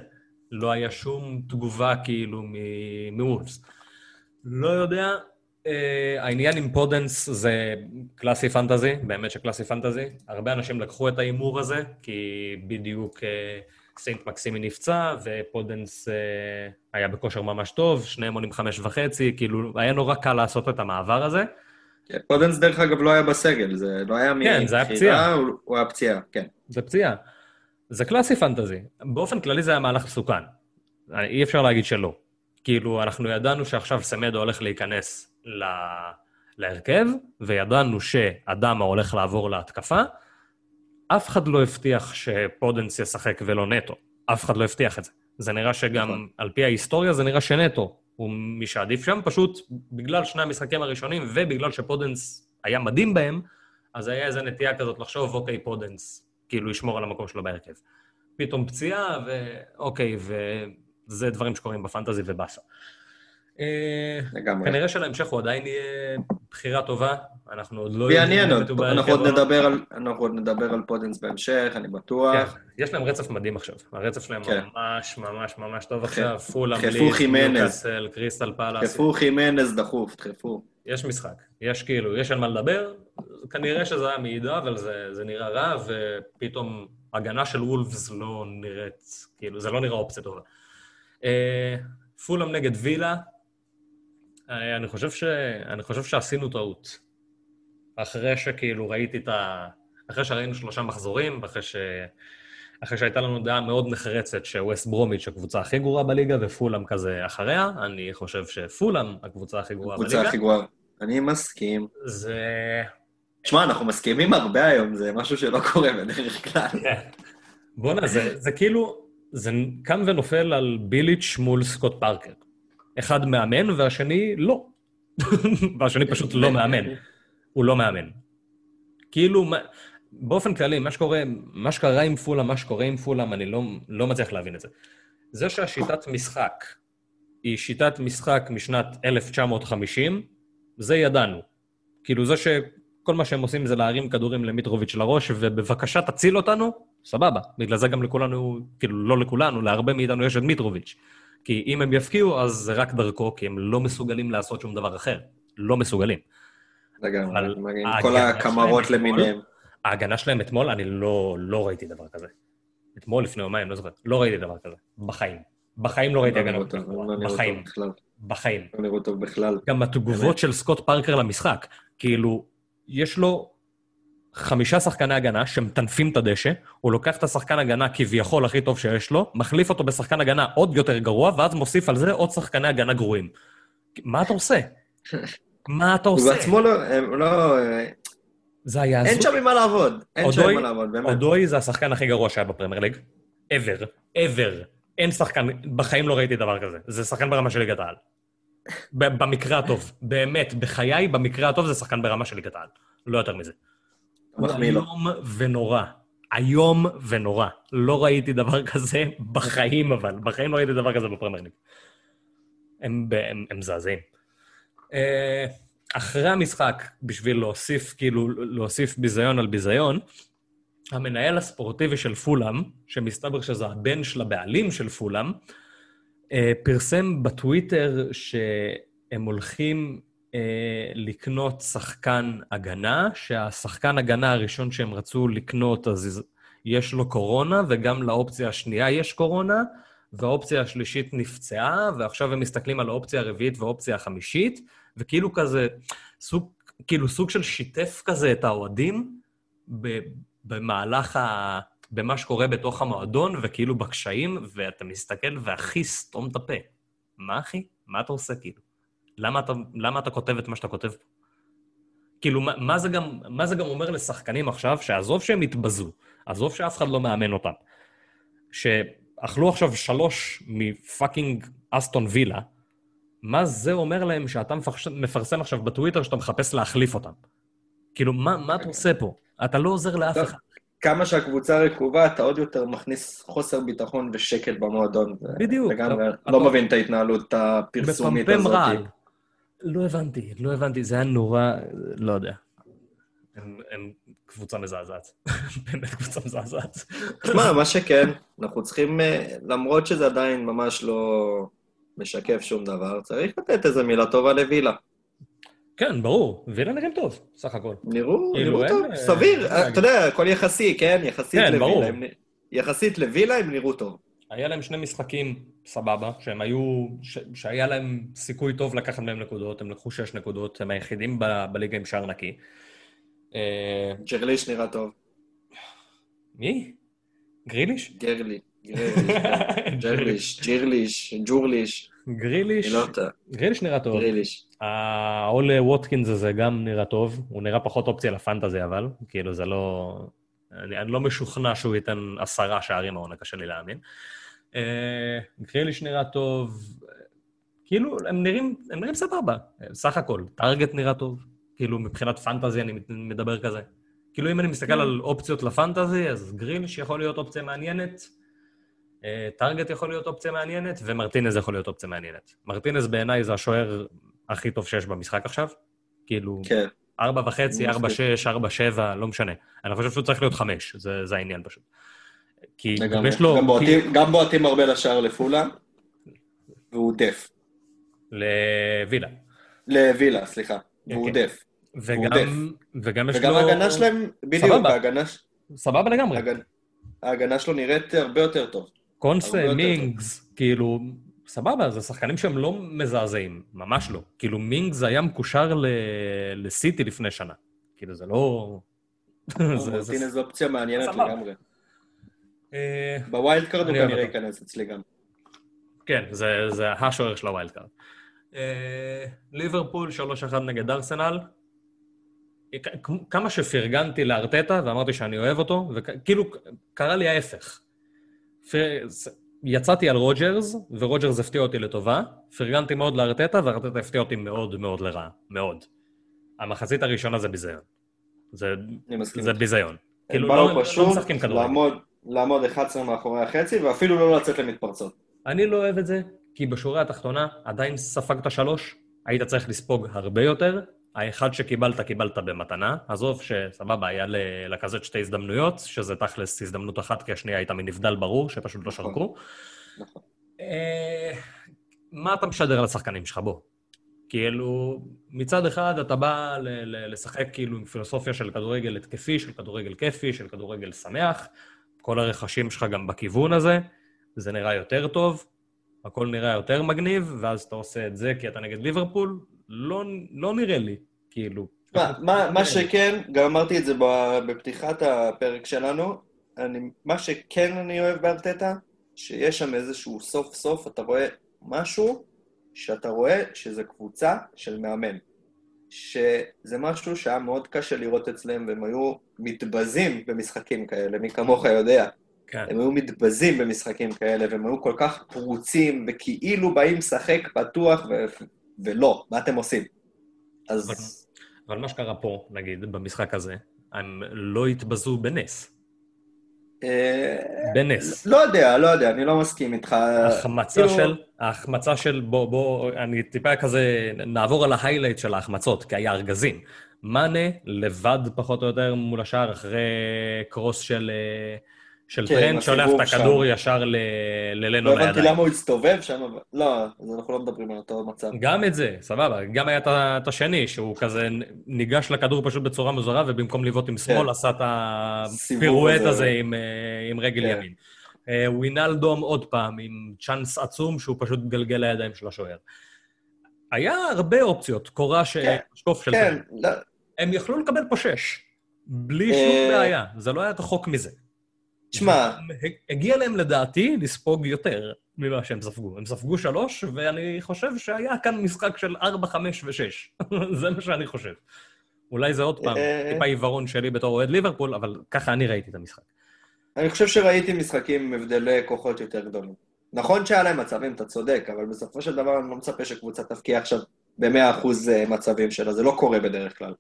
לא היה שום תגובה, כאילו, מוולפס. לא יודע, אה, העניין עם פודנס זה קלאסי fantasy, באמת שקלאסי fantasy. הרבה אנשים לקחו את ההימור הזה, כי בדיוק אה, סיינט מקסימי נפצע, ופודנס אה, היה בכושר ממש טוב, שניהם עולים חמש וחצי, כאילו, היה נורא קל לעשות את המעבר הזה. כן, פודנס, דרך אגב, לא היה בסגל, זה לא היה כן, זה היה פציעה. הוא, הוא היה פציעה, כן. זה פציעה. זה קלאסי fantasy. באופן כללי זה היה מהלך מסוכן. אי אפשר להגיד שלא. כאילו, אנחנו ידענו שעכשיו סמדו הולך להיכנס ל... להרכב, וידענו שאדמה הולך לעבור להתקפה. אף אחד לא הבטיח שפודנס ישחק ולא נטו. אף אחד לא הבטיח את זה. זה נראה שגם, נכון. על פי ההיסטוריה, זה נראה שנטו הוא מי שעדיף שם, פשוט בגלל שני המשחקים הראשונים ובגלל שפודנס היה מדהים בהם, אז היה איזו נטייה כזאת לחשוב, אוקיי, פודנס, כאילו, ישמור על המקום שלו בהרכב. פתאום פציעה, ואוקיי, וזה דברים שקורים בפנטזי ובאסה. אה, לגמרי. כנראה שלהמשך הוא עדיין יהיה בחירה טובה, אנחנו עוד לא. יעניין עוד, אנחנו עוד נדבר על, אנחנו עוד נדבר על פודנס בהמשך, אני בטוח. כן, יש להם רצף מדהים עכשיו, הרצף שלהם כן. ממש ממש ממש טוב עכשיו, פולהאם, ליס, ניוקאסל, קריסטל פאלאס. דחפו חימנז דחוף, דחפו. יש משחק, יש כאילו, יש על מה לדבר, כנראה שזה היה מעידה, אבל זה, זה נראה רע, ופתאום הגנה של וולפס לא נראית, כאילו, זה לא נראה אופציה טובה. אה, פולאם נגד וילה, אני חושב, ש... אני חושב שעשינו טעות. אחרי שכאילו ראיתי את ה... אחרי שראינו שלושה מחזורים, ואחרי ש... אחרי שהייתה לנו דעה מאוד נחרצת שווסט ברומיץ' הקבוצה הכי גרועה בליגה ופולאם כזה אחריה, אני חושב שפולאם הקבוצה הכי גרועה בליגה. הקבוצה הכי גרועה. אני מסכים. זה... תשמע, אנחנו מסכימים הרבה היום, זה משהו שלא קורה בדרך כלל. כן. בואנה, זה, זה כאילו, זה קם ונופל על ביליץ' מול סקוט פארקר. אחד מאמן והשני לא. [laughs] והשני פשוט לא מאמן. הוא לא מאמן. כאילו, באופן כללי, מה שקורה, מה שקרה עם פולאם, מה שקורה עם פולאם, אני לא, לא מצליח להבין את זה. זה שהשיטת משחק היא שיטת משחק משנת 1950, זה ידענו. כאילו, זה שכל מה שהם עושים זה להרים כדורים למיטרוביץ' לראש, ובבקשה תציל אותנו, סבבה. בגלל זה גם לכולנו, כאילו, לא לכולנו, להרבה מאיתנו יש את מיטרוביץ'. כי אם הם יפקיעו, אז זה רק דרכו, כי הם לא מסוגלים לעשות שום דבר אחר. לא מסוגלים. לגמרי, עם כל הקמרות למיניהם. ההגנה שלהם אתמול, אני לא, לא ראיתי דבר כזה. אתמול, לפני יומיים, לא זוכר, לא ראיתי דבר כזה. בחיים. בחיים לא ראיתי לא הגנה. לא בחיים. בחיים. לא נראו טוב בכלל. גם התגובות של סקוט פארקר למשחק, כאילו, יש לו חמישה שחקני הגנה שמטנפים את הדשא, הוא לוקח את השחקן הגנה כביכול הכי טוב שיש לו, מחליף אותו בשחקן הגנה עוד יותר גרוע, ואז מוסיף על זה עוד שחקני הגנה גרועים. מה אתה עושה? מה אתה עושה? הוא בעצמו לא... לא... זה היה הזוי. אין שם עם מה לעבוד. אין שם עם מה לעבוד, באמת. אודוי זה השחקן הכי גרוע שהיה בפרמייר ליג. ever. ever. אין שחקן, בחיים לא ראיתי דבר כזה. זה שחקן ברמה של ליגת העל. במקרה הטוב. באמת, בחיי, במקרה הטוב זה שחקן ברמה של ליגת העל. לא יותר מזה. מחמיא לו. איום ונורא. איום ונורא. לא ראיתי דבר כזה בחיים, אבל. בחיים לא ראיתי דבר כזה בפרמייר ליג. הם מזעזעים. אה, אחרי המשחק, בשביל להוסיף, כאילו, להוסיף ביזיון על ביזיון, המנהל הספורטיבי של פולאם, שמסתבר שזה הבן של הבעלים של פולאם, אה, פרסם בטוויטר שהם הולכים לקנות שחקן הגנה, שהשחקן הגנה הראשון שהם רצו לקנות, אז יש לו קורונה, וגם לאופציה השנייה יש קורונה, והאופציה השלישית נפצעה, ועכשיו הם מסתכלים על האופציה הרביעית והאופציה החמישית, וכאילו כזה, סוג, כאילו סוג של שיתף כזה את האוהדים במהלך ה... במה שקורה בתוך המועדון, וכאילו בקשיים, ואתה מסתכל והכי סתום את הפה. מה, אחי? מה אתה עושה, כאילו? למה אתה, למה אתה כותב את מה שאתה כותב פה? כאילו, מה, מה, זה גם, מה זה גם אומר לשחקנים עכשיו, שעזוב שהם יתבזו, עזוב שאף אחד לא מאמן אותם, שאכלו עכשיו שלוש מפאקינג אסטון וילה, מה זה אומר להם שאתה מפרסם עכשיו בטוויטר שאתה מחפש להחליף אותם? כאילו, מה, מה אתה עושה פה? אתה לא עוזר לאף אחד. כמה שהקבוצה רקובה, אתה עוד יותר מכניס חוסר ביטחון ושקט במועדון. בדיוק. לגמרי, לא מבין את ההתנהלות הפרסומית הזאת. בפמפם רעל. לא הבנתי, לא הבנתי, זה היה נורא, לא יודע. הם, הם קבוצה מזעזעת. [laughs] באמת קבוצה מזעזעת. תשמע, מה שכן, אנחנו צריכים, אה, למרות שזה עדיין ממש לא משקף שום דבר, צריך לתת איזה מילה טובה לווילה. כן, ברור. וילה נראים טוב, סך הכל. נראו, כאילו, נראו טוב, סביר. אה, אתה יודע, הכל יחסי, כן? יחסית כן, לווילה. יחסית לווילה הם נראו טוב. היה להם שני משחקים סבבה, שהם היו, ש, שהיה להם סיכוי טוב לקחת מהם נקודות, הם לקחו שש נקודות, הם היחידים ב, בליגה עם שער נקי. אה, ג'רליש נראה טוב. מי? גריליש? גרלי. [laughs] גרליש, ג'רליש, ג'ירליש, ג'ורליש. גריליש. גריליש נראה טוב. גריליש. האול ווטקינס הזה גם נראה טוב, הוא נראה פחות אופציה לפנטזי, אבל, כאילו זה לא... אני, אני לא משוכנע שהוא ייתן עשרה שערים העונה, קשה לי להאמין. אה, גריליש נראה טוב, כאילו, הם נראים, הם נראים סבבה, סך הכל. טארגט נראה טוב, כאילו, מבחינת פנטזי אני מדבר כזה. כאילו, אם אני מסתכל על אופציות לפנטזי, אז גריליש יכול להיות אופציה מעניינת, אה, טארגט יכול להיות אופציה מעניינת, ומרטינז יכול להיות אופציה מעניינת. מרטינז בעיניי זה השוער הכי טוב שיש במשחק עכשיו. כאילו, כן. ארבע וחצי, ארבע. שש, ארבע שבע, לא משנה. אני חושב שהוא צריך להיות חמש, זה, זה העניין פשוט. כי גם לגמרי. יש לו... גם כי- בועטים- גם בועטים הרבה לשער לפולה, והוא דף. לווילה. לווילה, סליחה. והוא כן. דף. וגם, וגם יש וגם לו... ההגנה שלהם, בדיוק, סבבה. ההגנה סבבה לגמרי. ההגנה- ההגנה שלו נראית הרבה יותר טוב. קונסה, יותר מינגס, כאילו, סבבה, זה שחקנים שהם לא מזעזעים, ממש לא. כאילו, מינגס היה מקושר ל... לסיטי לפני שנה. כאילו, זה לא... [laughs] זה- זה- מרטינז אופציה מעניינת סבבה. לגמרי. אה, בווילד קארד הוא כנראה. ייכנס אצלי גם. כן, זה, זה השוער של הווילד קארד. אה, ליברפול 3-1 נגד ארסנל. כ- כמה שפרגנתי לארטטה ואמרתי שאני אוהב אותו, וכאילו קרה לי ההפך. פר- יצאתי על רוג'רס, ורוג'רס הפתיע אותי לטובה, פרגנתי מאוד לארטטה, וארטטה הפתיע אותי מאוד מאוד לרעה, מאוד. המחצית הראשונה זה ביזיון. זה. זה ביזיון. כאילו, לא, לא משחקים כדורגל. לעמוד- לעמוד 11 מאחורי החצי, ואפילו לא לצאת למתפרצות. אני לא אוהב את זה, כי בשורה התחתונה עדיין ספגת שלוש, היית צריך לספוג הרבה יותר. האחד שקיבלת, קיבלת במתנה. עזוב שסבבה, היה לקזט שתי הזדמנויות, שזה תכלס הזדמנות אחת, כי השנייה הייתה מנבדל ברור, שפשוט לא נכון. שרקו. נכון. אה, מה אתה משדר לשחקנים שלך? בוא. כאילו, מצד אחד אתה בא לשחק כאילו עם פילוסופיה של כדורגל התקפי, של כדורגל כיפי, של כדורגל שמח. כל הרכשים שלך גם בכיוון הזה, זה נראה יותר טוב, הכל נראה יותר מגניב, ואז אתה עושה את זה כי אתה נגד ליברפול, לא, לא נראה לי, כאילו. מה, מה, מה שכן, גם אמרתי את זה בפתיחת הפרק שלנו, אני, מה שכן אני אוהב בארטטה, שיש שם איזשהו סוף סוף, אתה רואה משהו שאתה רואה שזה קבוצה של מאמן. שזה משהו שהיה מאוד קשה לראות אצלם, והם היו מתבזים במשחקים כאלה, מי כמוך יודע. כן. הם היו מתבזים במשחקים כאלה, והם היו כל כך פרוצים, וכאילו באים לשחק פתוח, ו... ולא, מה אתם עושים? אז... אבל מה שקרה פה, נגיד, במשחק הזה, הם לא התבזו בנס. בנס. לא יודע, לא יודע, אני לא מסכים איתך. ההחמצה כאילו- של, ההחמצה של, בוא, בוא, אני טיפה כזה, נעבור על ה highlight של ההחמצות, כי היה ארגזים. מאנה לבד פחות או יותר מול השער אחרי קרוס של, אה, של כן, טרנד, שולח את הכדור שם. ישר ל- לנו הבנתי לידיים. למה הוא הסתובב שם, אבל... לא, אז אנחנו לא מדברים על אותו מצב. גם את זה, סבבה. גם היה את השני, שהוא כזה ניגש לכדור פשוט בצורה מוזרה, ובמקום לבעוט עם שמאל, כן. עשה את הפירואט הזה. עם, אה, עם רגל כן. ימין. אה, ווינלדום עוד פעם, עם chance עצום שהוא פשוט גלגל לידיים של השוער. היה הרבה אופציות, קורה כן, ששקוף של כן, טרנד. לא, הם יכלו לקבל פה שש, בלי אה, שום בעיה. זה לא היה רחוק מזה. תשמע, הגיע להם לדעתי לספוג יותר ממה שהם ספגו. הם ספגו שלוש, ואני חושב שהיה כאן משחק של ארבע, חמש ושש. [laughs] זה מה שאני חושב. אולי זה עוד פעם אה. טיפה עיוורון שלי בתור אוהד ליברפול, אבל ככה אני ראיתי את המשחק. אני חושב שראיתי משחקים עם הבדלי כוחות יותר גדולים. נכון שהיה להם מצבים, אתה צודק, אבל בסופו של דבר אני לא מצפה שקבוצה תבקיע עכשיו ב-100% מצבים שלה, זה לא קורה בדרך כלל.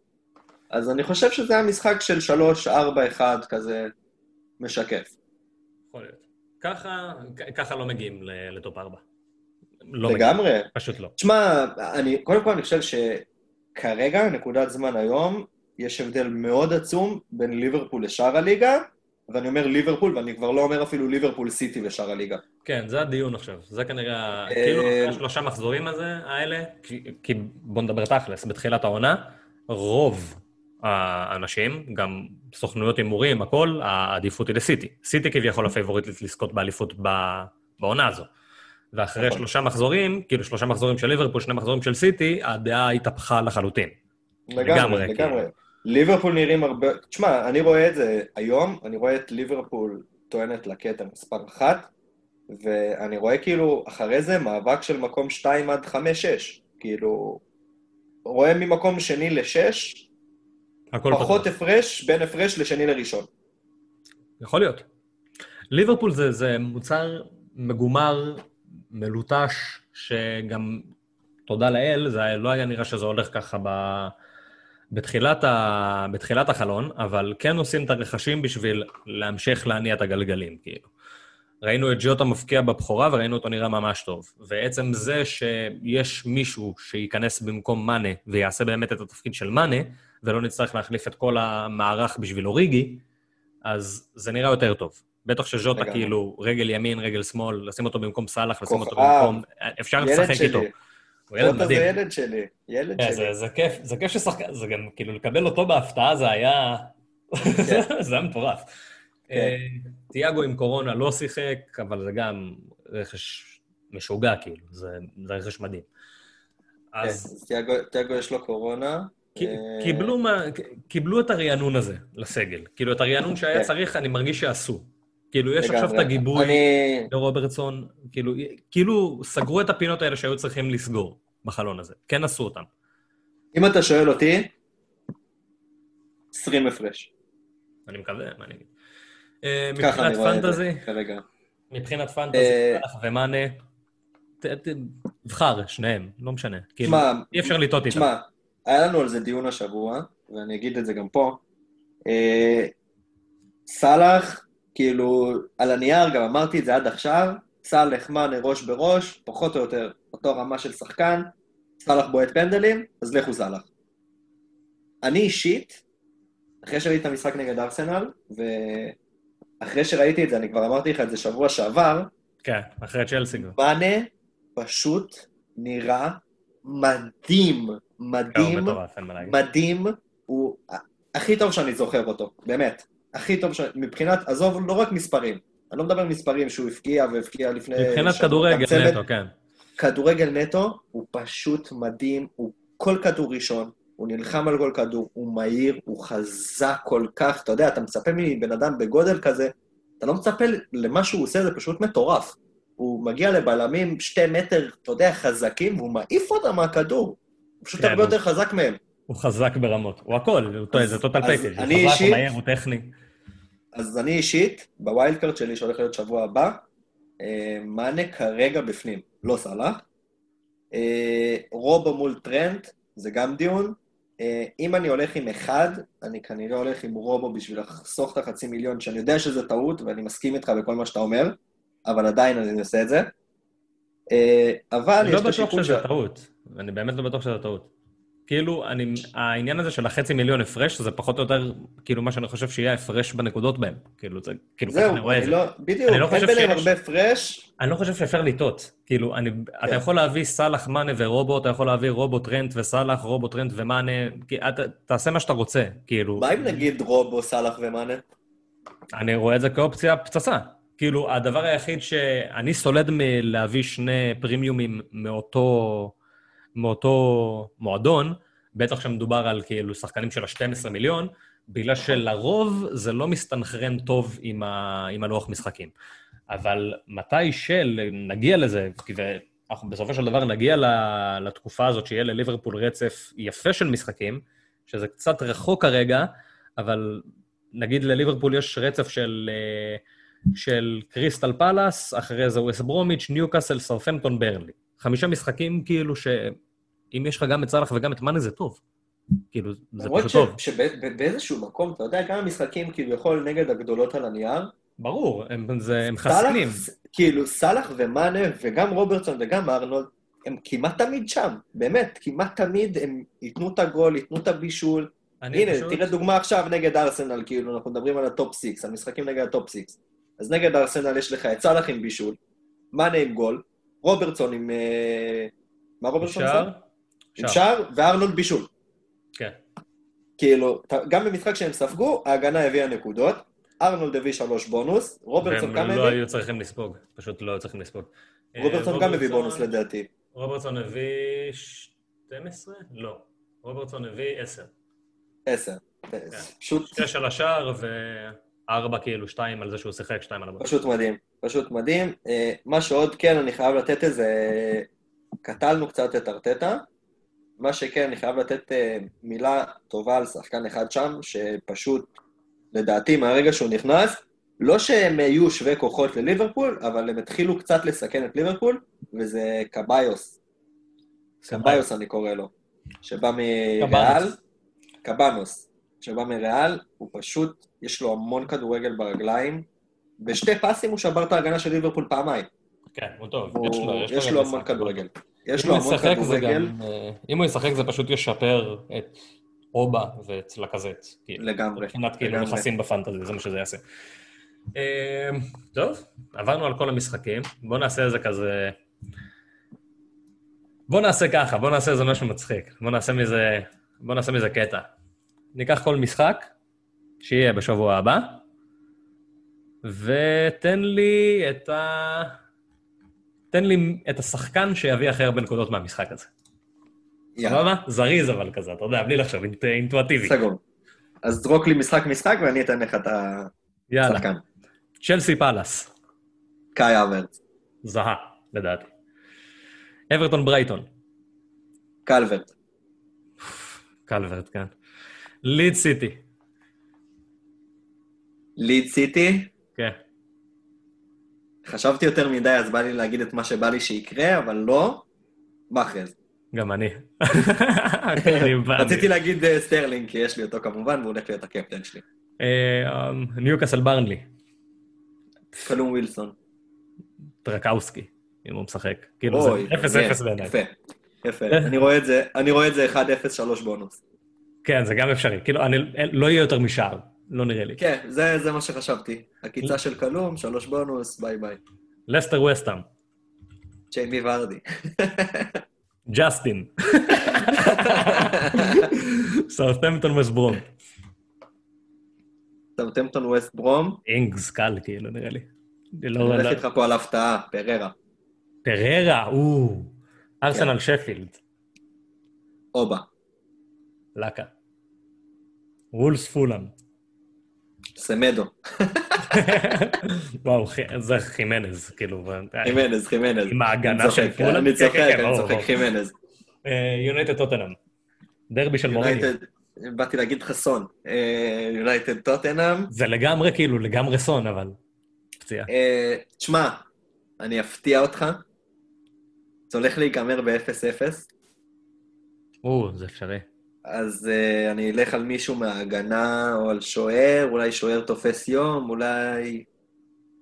אז אני חושב שזה היה משחק של 3, 4, 1 כזה משקף. יכול להיות. ככה, ככה לא מגיעים לטופ ארבע. לא מגיעים. לגמרי. פשוט לא. תשמע, אני, קודם כל אני חושב שכרגע, נקודת זמן היום, יש הבדל מאוד עצום בין ליברפול לשאר הליגה, ואני אומר ליברפול, ואני כבר לא אומר אפילו ליברפול סיטי לשאר הליגה. כן, זה הדיון עכשיו. זה כנראה, אה, כאילו השלושה מחזורים הזה, האלה, כי, כי בוא נדבר תכלס, בתחילת העונה, רוב האנשים, גם סוכנויות הימורים, הכל, העדיפות היא לסיטי. סיטי כביכול הפייבוריטית לזכות באליפות בעונה הזו. ואחרי נכון. שלושה מחזורים, כאילו שלושה מחזורים של ליברפול, שני מחזורים של סיטי, הדעה התהפכה לחלוטין. לגמרי, לגמרי, לגמרי. כאילו. ליברפול נראים הרבה... תשמע, אני רואה את זה היום, אני רואה את ליברפול טוענת לקטע מספר אחת, ואני רואה כאילו אחרי זה מאבק של מקום 2 עד 5-6. כאילו, רואה ממקום שני לשש, הכל פחות פתוח. הפרש בין הפרש לשני לראשון. יכול להיות. ליברפול זה, זה מוצר מגומר, מלוטש, שגם, תודה לאל, זה לא היה נראה שזה הולך ככה ב... בתחילת, ה... בתחילת החלון, אבל כן עושים את הרכשים בשביל להמשיך להניע את הגלגלים, כאילו. ראינו את ג'וטה מפקיע בבכורה וראינו אותו נראה ממש טוב. ועצם זה שיש מישהו שייכנס במקום מאנה ויעשה באמת את התפקיד של מאנה, ולא נצטרך להחליף את כל המערך בשביל אוריגי, אז זה נראה יותר טוב. בטח שז'וטה לגמרי. כאילו רגל ימין, רגל שמאל, לשים אותו במקום סאלח, לשים אותו. במקום... אפשר ילד לשחק שלי. איתו. הוא ילד ג'וטה זה מדהים. ילד שלי, ילד כן, שלי. זה, זה כיף, זה כיף ששחקן, זה גם, כאילו, לקבל אותו בהפתעה זה היה... [laughs] זה היה מטורף. כן. אה, תיאגו עם קורונה לא שיחק, אבל זה גם רכש משוגע, כאילו, זה, זה רכש מדהים. כן, אז תיאגו יש לו קורונה. אה, קיבלו, מה, קיבלו את הרענון הזה לסגל. כאילו, את הרענון שהיה כן. צריך, אני מרגיש שעשו. כאילו, יש. עכשיו את הגיבוי אני... לרוברטסון, כאילו, כאילו, סגרו את הפינות האלה שהיו צריכים לסגור בחלון הזה. כן עשו אותם. אם אתה שואל אותי, 20 הפרש. אני מקווה, מה אני אגיד. אה, מבחינת פנטזי. מבחינת פנטזי, אה, סאלח ומאנה, תבחר, שניהם, לא משנה. כאילו, אי אפשר לטעות איתם. היה לנו על זה דיון השבוע, ואני אגיד את זה גם פה. אה, סאלח, כאילו, על הנייר, גם אמרתי את זה עד עכשיו, סאלח מאנה ראש בראש, פחות או יותר אותו רמה של שחקן, סאלח בועט פנדלים, אז לכו סאלח. אני אישית, אחרי שראיתי את המשחק נגד ארסנל, ואחרי שראיתי את זה, אני כבר אמרתי לך את זה שבוע שעבר, כן, אחרי צ'לסי כבר. מאנה פשוט נראה מדהים, הוא מדהים. מדהים, הוא הכי טוב שאני זוכר אותו, באמת. הכי טוב, ש... מבחינת, עזוב, לא רק מספרים. אני לא מדבר על מספרים שהוא הפקיע והפקיע לפני... מבחינת. כדורגל צמד- נטו, כן. כדורגל נטו, הוא פשוט מדהים, הוא כל כדור ראשון, הוא נלחם על כל כדור, הוא מהיר, הוא חזק כל כך, אתה יודע, אתה מצפה מבן אדם בגודל כזה, אתה לא מצפה למה שהוא עושה, זה פשוט מטורף. הוא מגיע לבלמים שתי מטר, אתה יודע, חזקים, והוא מעיף אותם מהכדור. הוא פשוט כן, הרבה הוא- יותר חזק מהם. הוא חזק ברמות. הוא הכל, הוא טועה, זה total package. הוא חזק, הוא אישית- מהיר, הוא טכני. אז אני אישית, ב wild card שלי, שהולך להיות שבוע הבא, אה, מאנה כרגע בפנים, לא סאלח. אה, רובו מול טרנט, זה גם דיון. אה, אם אני הולך עם אחד, אני כנראה הולך עם רובו בשביל לחסוך את החצי מיליון, שאני יודע שזה טעות, ואני מסכים איתך בכל מה שאתה אומר, אבל עדיין אני עושה את זה. אה, אבל אני יש לא את בטוח השיקול שזה של... טעות. אני באמת לא בטוח שזה טעות. כאילו, אני, העניין הזה של החצי מיליון הפרש, זה פחות או יותר, כאילו, מה שאני חושב שיהיה ההפרש בנקודות בהם. כאילו, זה, כאילו, ככה אני זהו, רואה את אני זה. לא... בדיוק, אני לא אין ביניהם הרבה הפרש. אני לא חושב שאפשר לטעות. כאילו, אני, אתה כן. יכול להביא סאלח, מאנה ורובו, אתה יכול להביא רובו, טרנט וסאלח, רובו, טרנט ומאנה, כי אתה, תעשה מה שאתה רוצה, כאילו. מה אם נגיד רובו, סאלח ומאנה? אני רואה את זה כאופציה פצצה. כאילו, הדבר היחיד שאני סולד מלהביא שני פרימיומים מאותו, מאותו מועדון, בטח שמדובר על כאילו שחקנים של ה-12 מיליון, בגלל שלרוב זה לא מסתנכרן טוב עם, ה, עם הלוח משחקים. אבל מתי של, נגיע לזה, כי אנחנו בסופו של דבר נגיע לתקופה הזאת שיהיה לליברפול רצף יפה של משחקים, שזה קצת רחוק כרגע, אבל נגיד לליברפול יש רצף של, אה, של קריסטל פלאס, אחרי זה ווסט ברומיץ', ניוקאסל, סרפנטון, ברנלי. חמישה משחקים כאילו שאם יש לך גם את סאלח וגם את מאנה זה טוב. כאילו, זה למרות פשוט טוב. שבאיזשהו מקום, אתה יודע, גם המשחקים כביכול נגד הגדולות על הנייר, ברור, הם, זה, הם סאלח, חסנים. כאילו, סאלח ומאנה, וגם רוברטסון וגם ארנולד, הם כמעט תמיד שם, באמת, כמעט תמיד הם ייתנו את הגול, ייתנו את הבישול. הנה, פשוט- תראה דוגמה עכשיו נגד ארסנל, כאילו, אנחנו מדברים על ה top six, על משחקים נגד ה top six. אז נגד ארסנל יש לך את סאלח עם בישול, מאנה עם גול, רוברטסון עם... אה, מה רוברטסון? עשה? עם שער, וארנולד בישול. כן. כאילו, גם במשחק שהם ספגו, ההגנה הביאה נקודות, ארנולד הביא שלוש בונוס, רוברטסון והם גם לא הביא, היו צריכים לספוג, פשוט לא היו צריכים לספוג. רוברטסון אה, גם הביא רוברטסון- בונוס לדעתי. רוברטסון הביא 12? לא. רוברטסון הביא 10. עשר. פשוט, שש על השער ו... ארבע כאילו, שתיים על זה שהוא שיחק, שתיים על הבונוס. פשוט מדהים, פשוט מדהים. אה, מה שעוד כן, אני חייב לתת איזה... קטלנו קצת את ארטטה. מה שכן, אני חייב לתת אה, מילה טובה על שחקן אחד שם, שפשוט, לדעתי, מהרגע שהוא נכנס, לא שהם יהיו שווי כוחות לליברפול, אבל הם התחילו קצת לסכן את ליברפול, וזה קביוס. קביוס אני קורא לו, שבא מריאל. קבנוס, שבא מריאל, הוא פשוט, יש לו המון כדורגל ברגליים. בשתי פסים הוא שבר את ההגנה של ליברפול פעמיים. כן, הוא טוב, הוא, יש לו, יש לו המון כדורגל. יש לו המון כדורגל, גם... אה, אם הוא ישחק זה פשוט ישפר את אובה ואת לקזט. לגמרי. מבחינת כאילו. נכסים בפנטזי, זה מה שזה יעשה. אה, טוב, עברנו על כל המשחקים. בואו נעשה איזה כזה... בואו נעשה ככה, בואו נעשה איזה משהו מצחיק. בואו נעשה מזה... בואו נעשה מזה קטע. ניקח כל משחק, שיהיה בשבוע הבא, ותן לי את ה... תן לי את השחקן שיביא הכי הרבה נקודות מהמשחק הזה. יאללה, סבבה? זריז אבל כזה, אתה יודע, בלי לחשוב, אינט- אינטואטיבי. סגור. אז זרוק לי משחק-משחק ואני אתן לך את יאללה. השחקן. צ'לסי פאלאס, קאי אברט, זהה, לדעתי. אברטון ברייטון, קלברט, קלברט, כן. ליד סיטי, ליד סיטי. כן. חשבתי יותר מדי, אז בא לי להגיד את מה שבא לי שיקרה, אבל לא. מאחז. גם אני. [laughs] רציתי להגיד אה, סטרלינג, כי יש לי אותו כמובן, והוא הולך להיות הקפטן שלי. אה, אמ, ניוקאסל ברנלי, קלום ווילסון. טרקובסקי, אם הוא משחק. כאילו זה אוי, 0-0 מעניין, בעיניי. יפה, יפה. אני רואה את זה, אני רואה את זה 1-0, 3 בונוס. כן, זה גם אפשרי. כאילו, אני, לא יהיה יותר משער, לא נראה לי. כן, זה זה מה שחשבתי. עקיצה של קלום, 3 בונוס, bye bye. לסטר ווסטהאם, ג'יימי ורדי. ג'סטין. סאוטהמפטון ווסט ברום. סאוטהמפטון ווסט ברום. אינגס קל, כאילו, נראה לי. אני לא, הולך לא. איתך פה על הפתעה, פררה. פררה, או. כן. ארסנל שפילד, אובה. לקה. וולבס פולהאם. סמדו. וואו, זה חימנז, כאילו. חימנז, חימנז. עם ההגנה של צוחק, פולאם? אני כן, צוחק, כן, כן, אני צוחק. חימנז. אה, יונייטד טוטנאם. דרבי של מוריניו. באתי להגיד חסון. אה, יונייטד טוטנאם. זה לגמרי, כאילו, לגמרי סון, אבל... פציעה. אה, תשמע, אני אפתיע אותך. זה הולך להיגמר ב-0-0, או, זה אפשרי. אז אה, אני אלך על מישהו מההגנה או על שוער, אולי שוער תופס יום, אולי...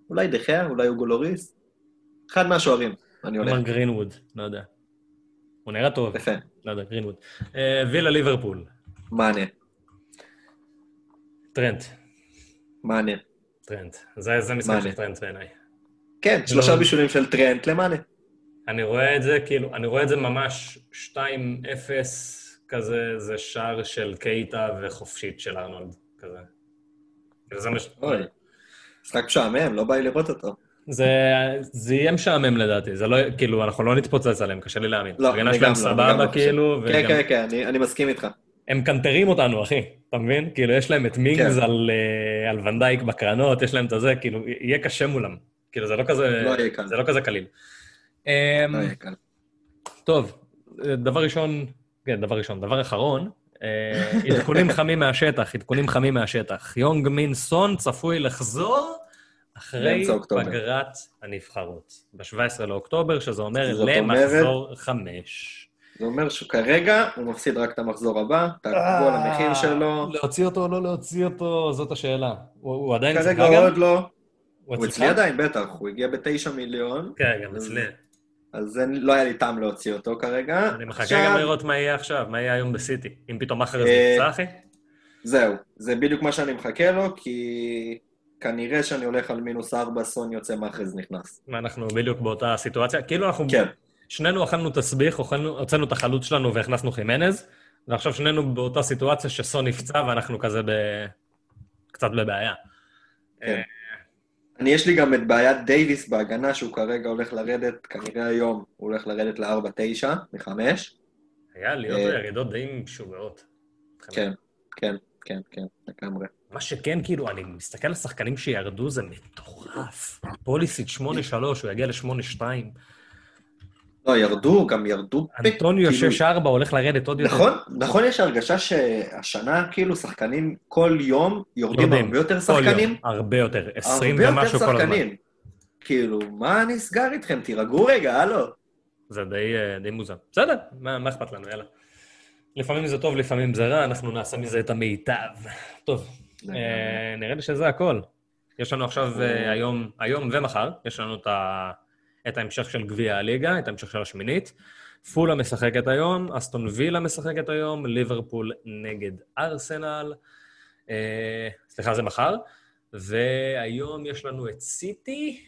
אולי דחיה, אולי הוגו לוריס. אחד מהשוערים, אני הולך. אמר גרינווד, לא יודע. הוא נראה טוב, יפה, לא יודע, גרינווד. אה, וילה ליברפול, מאנה, טרנט, מאנה. טרנט. זה זה משחק. של טרנט בעיניי. כן, שלושה לא- בישולים של טרנט למאנה. אני רואה את זה, כאילו, אני רואה את זה ממש 2-0 כזה, זה שער של קייטה וחופשית של ארנולד, כזה. כאילו, זה מה ש... אוי, משחק משעמם, לא בא לי לראות אותו. זה, זה יהיה משעמם לדעתי, זה לא, כאילו, אנחנו לא נתפוצץ עליהם, קשה לי להאמין. לא, אני גם לא, אני גם סבבה, לא חושב. כאילו, כן, כן, כן, אני- אני מסכים איתך. הם קנטרים אותנו, אחי, אתה מבין? כאילו, יש להם את מינגס כן. על, אה, על ונדייק בקרנות, יש להם את הזה, כאילו, יהיה קשה מולם. כאילו, זה לא כזה, לא יהיה קל. זה לא כזה קליל. אמ, לא יהיה קל. טוב, דבר ראשון, כן, דבר ראשון. דבר אחרון, אה, עדכונים חמים מהשטח, עדכונים חמים מהשטח. יונג מין סון צפוי לחזור אחרי. פגרת הנבחרות, ב-17 לאוקטובר, שזה אומר למחזור חמש. זה אומר שכרגע הוא מפסיד רק את המחזור הבא, תעקבו על המחיר שלו. להוציא אותו או לא להוציא אותו, זאת השאלה. הוא עדיין אצלך כרגע? עוד לא. הוא? אצלי עדיין, בטח, הוא הגיע בתשע מיליון, כן, גם אצלי. אז לא היה לי טעם להוציא אותו כרגע. אני מחכה עכשיו- גם לראות מה יהיה עכשיו, מה יהיה היום בסיטי. אם פתאום אחרי זה אה, נפצע, אחי? זהו, זה בדיוק מה שאני מחכה לו, כי כנראה שאני הולך על מינוס ארבע, סון יוצא מאחז נכנס. אנחנו בדיוק באותה סיטואציה. כאילו אנחנו... כן, שנינו אכלנו תסביך, הוצאנו את החלוץ שלנו והכנסנו חימנז, ועכשיו שנינו באותה סיטואציה שסון נפצע ואנחנו כזה ב... קצת בבעיה. כן. אני, יש לי גם את בעיית דייוויס בהגנה, שהוא כרגע הולך לרדת, כנראה היום הוא הולך לרדת ל-4-9 מ-5. היה להיות אה, ירידות די משוגעות. כן, כן. כן, כן, לגמרי. מה שכן, כאילו, אני מסתכל על שחקנים שירדו, זה מטורף. פוליסיט 8-3, הוא יגיע ל-8-2. לא, ירדו, גם ירדו... אנטוניו כאילו- 6-4 הולך לרדת עוד יותר. נכון, נכון, יש הרגשה שהשנה, כאילו, שחקנים כל יום יורדים יורדים. הרבה יותר כל יום, שחקנים. הרבה יותר, 20 הרבה יותר ומשהו כל הזמן. שחקנים. כאילו, מה נסגר איתכם? תירגעו רגע, הלו. זה די, אה, די מוזר. בסדר, מה, מה אכפת לנו, יאללה. לפעמים זה טוב, לפעמים זה רע, אנחנו נעשה מזה את המיטב. טוב, אה, נראה לי שזה הכל. יש לנו עכשיו, אה, היום, היום ומחר, יש לנו את, ה, את ההמשך של גביע הליגה, את ההמשך של השמינית. פולה משחקת היום, אסטון וילה משחקת היום, ליברפול נגד ארסנל. אה, סליחה, זה מחר. והיום יש לנו את סיטי,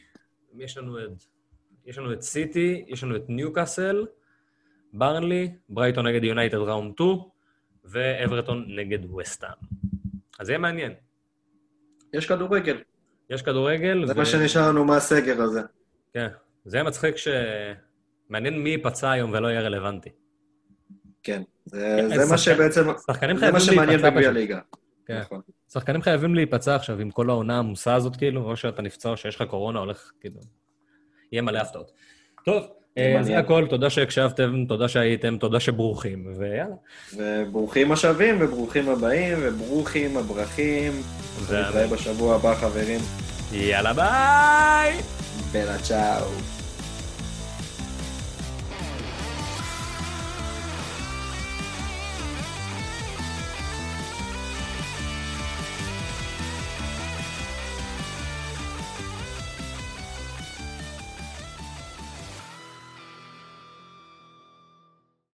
יש לנו את, יש לנו את סיטי, יש לנו את ניוקאסל, ברנלי, ברייטון נגד יונייטד ראונד 2, ואברטון נגד וסטאם. אז יהיה מעניין. יש כדורגל. יש כדורגל, זה מה שנשאר לנו מהסגר הזה. כן, זה מצחיק ש... מעניין מי ייפצע היום ולא יהיה רלוונטי. כן. זה כן, זה מה שחקן- שבעצם... שחקנים זה מה חייבים שמעניין להיפצע בגביע פשוט. ליגה. כן. נכון. שחקנים חייבים להיפצע עכשיו עם כל העונה העמוסה הזאת, כאילו, או שאתה נפצע או שיש לך קורונה, הולך, כאילו... יהיה מלא הפתעות. טוב, אה, זה. הכל, תודה שהקשבתם, תודה שהייתם, תודה שברוכים, ויאללה. וברוכים השבים, וברוכים הבאים, וברוכים הברכים. נתראה בשבוע הבא, חברים. יאללה ביי! בלה צ'או.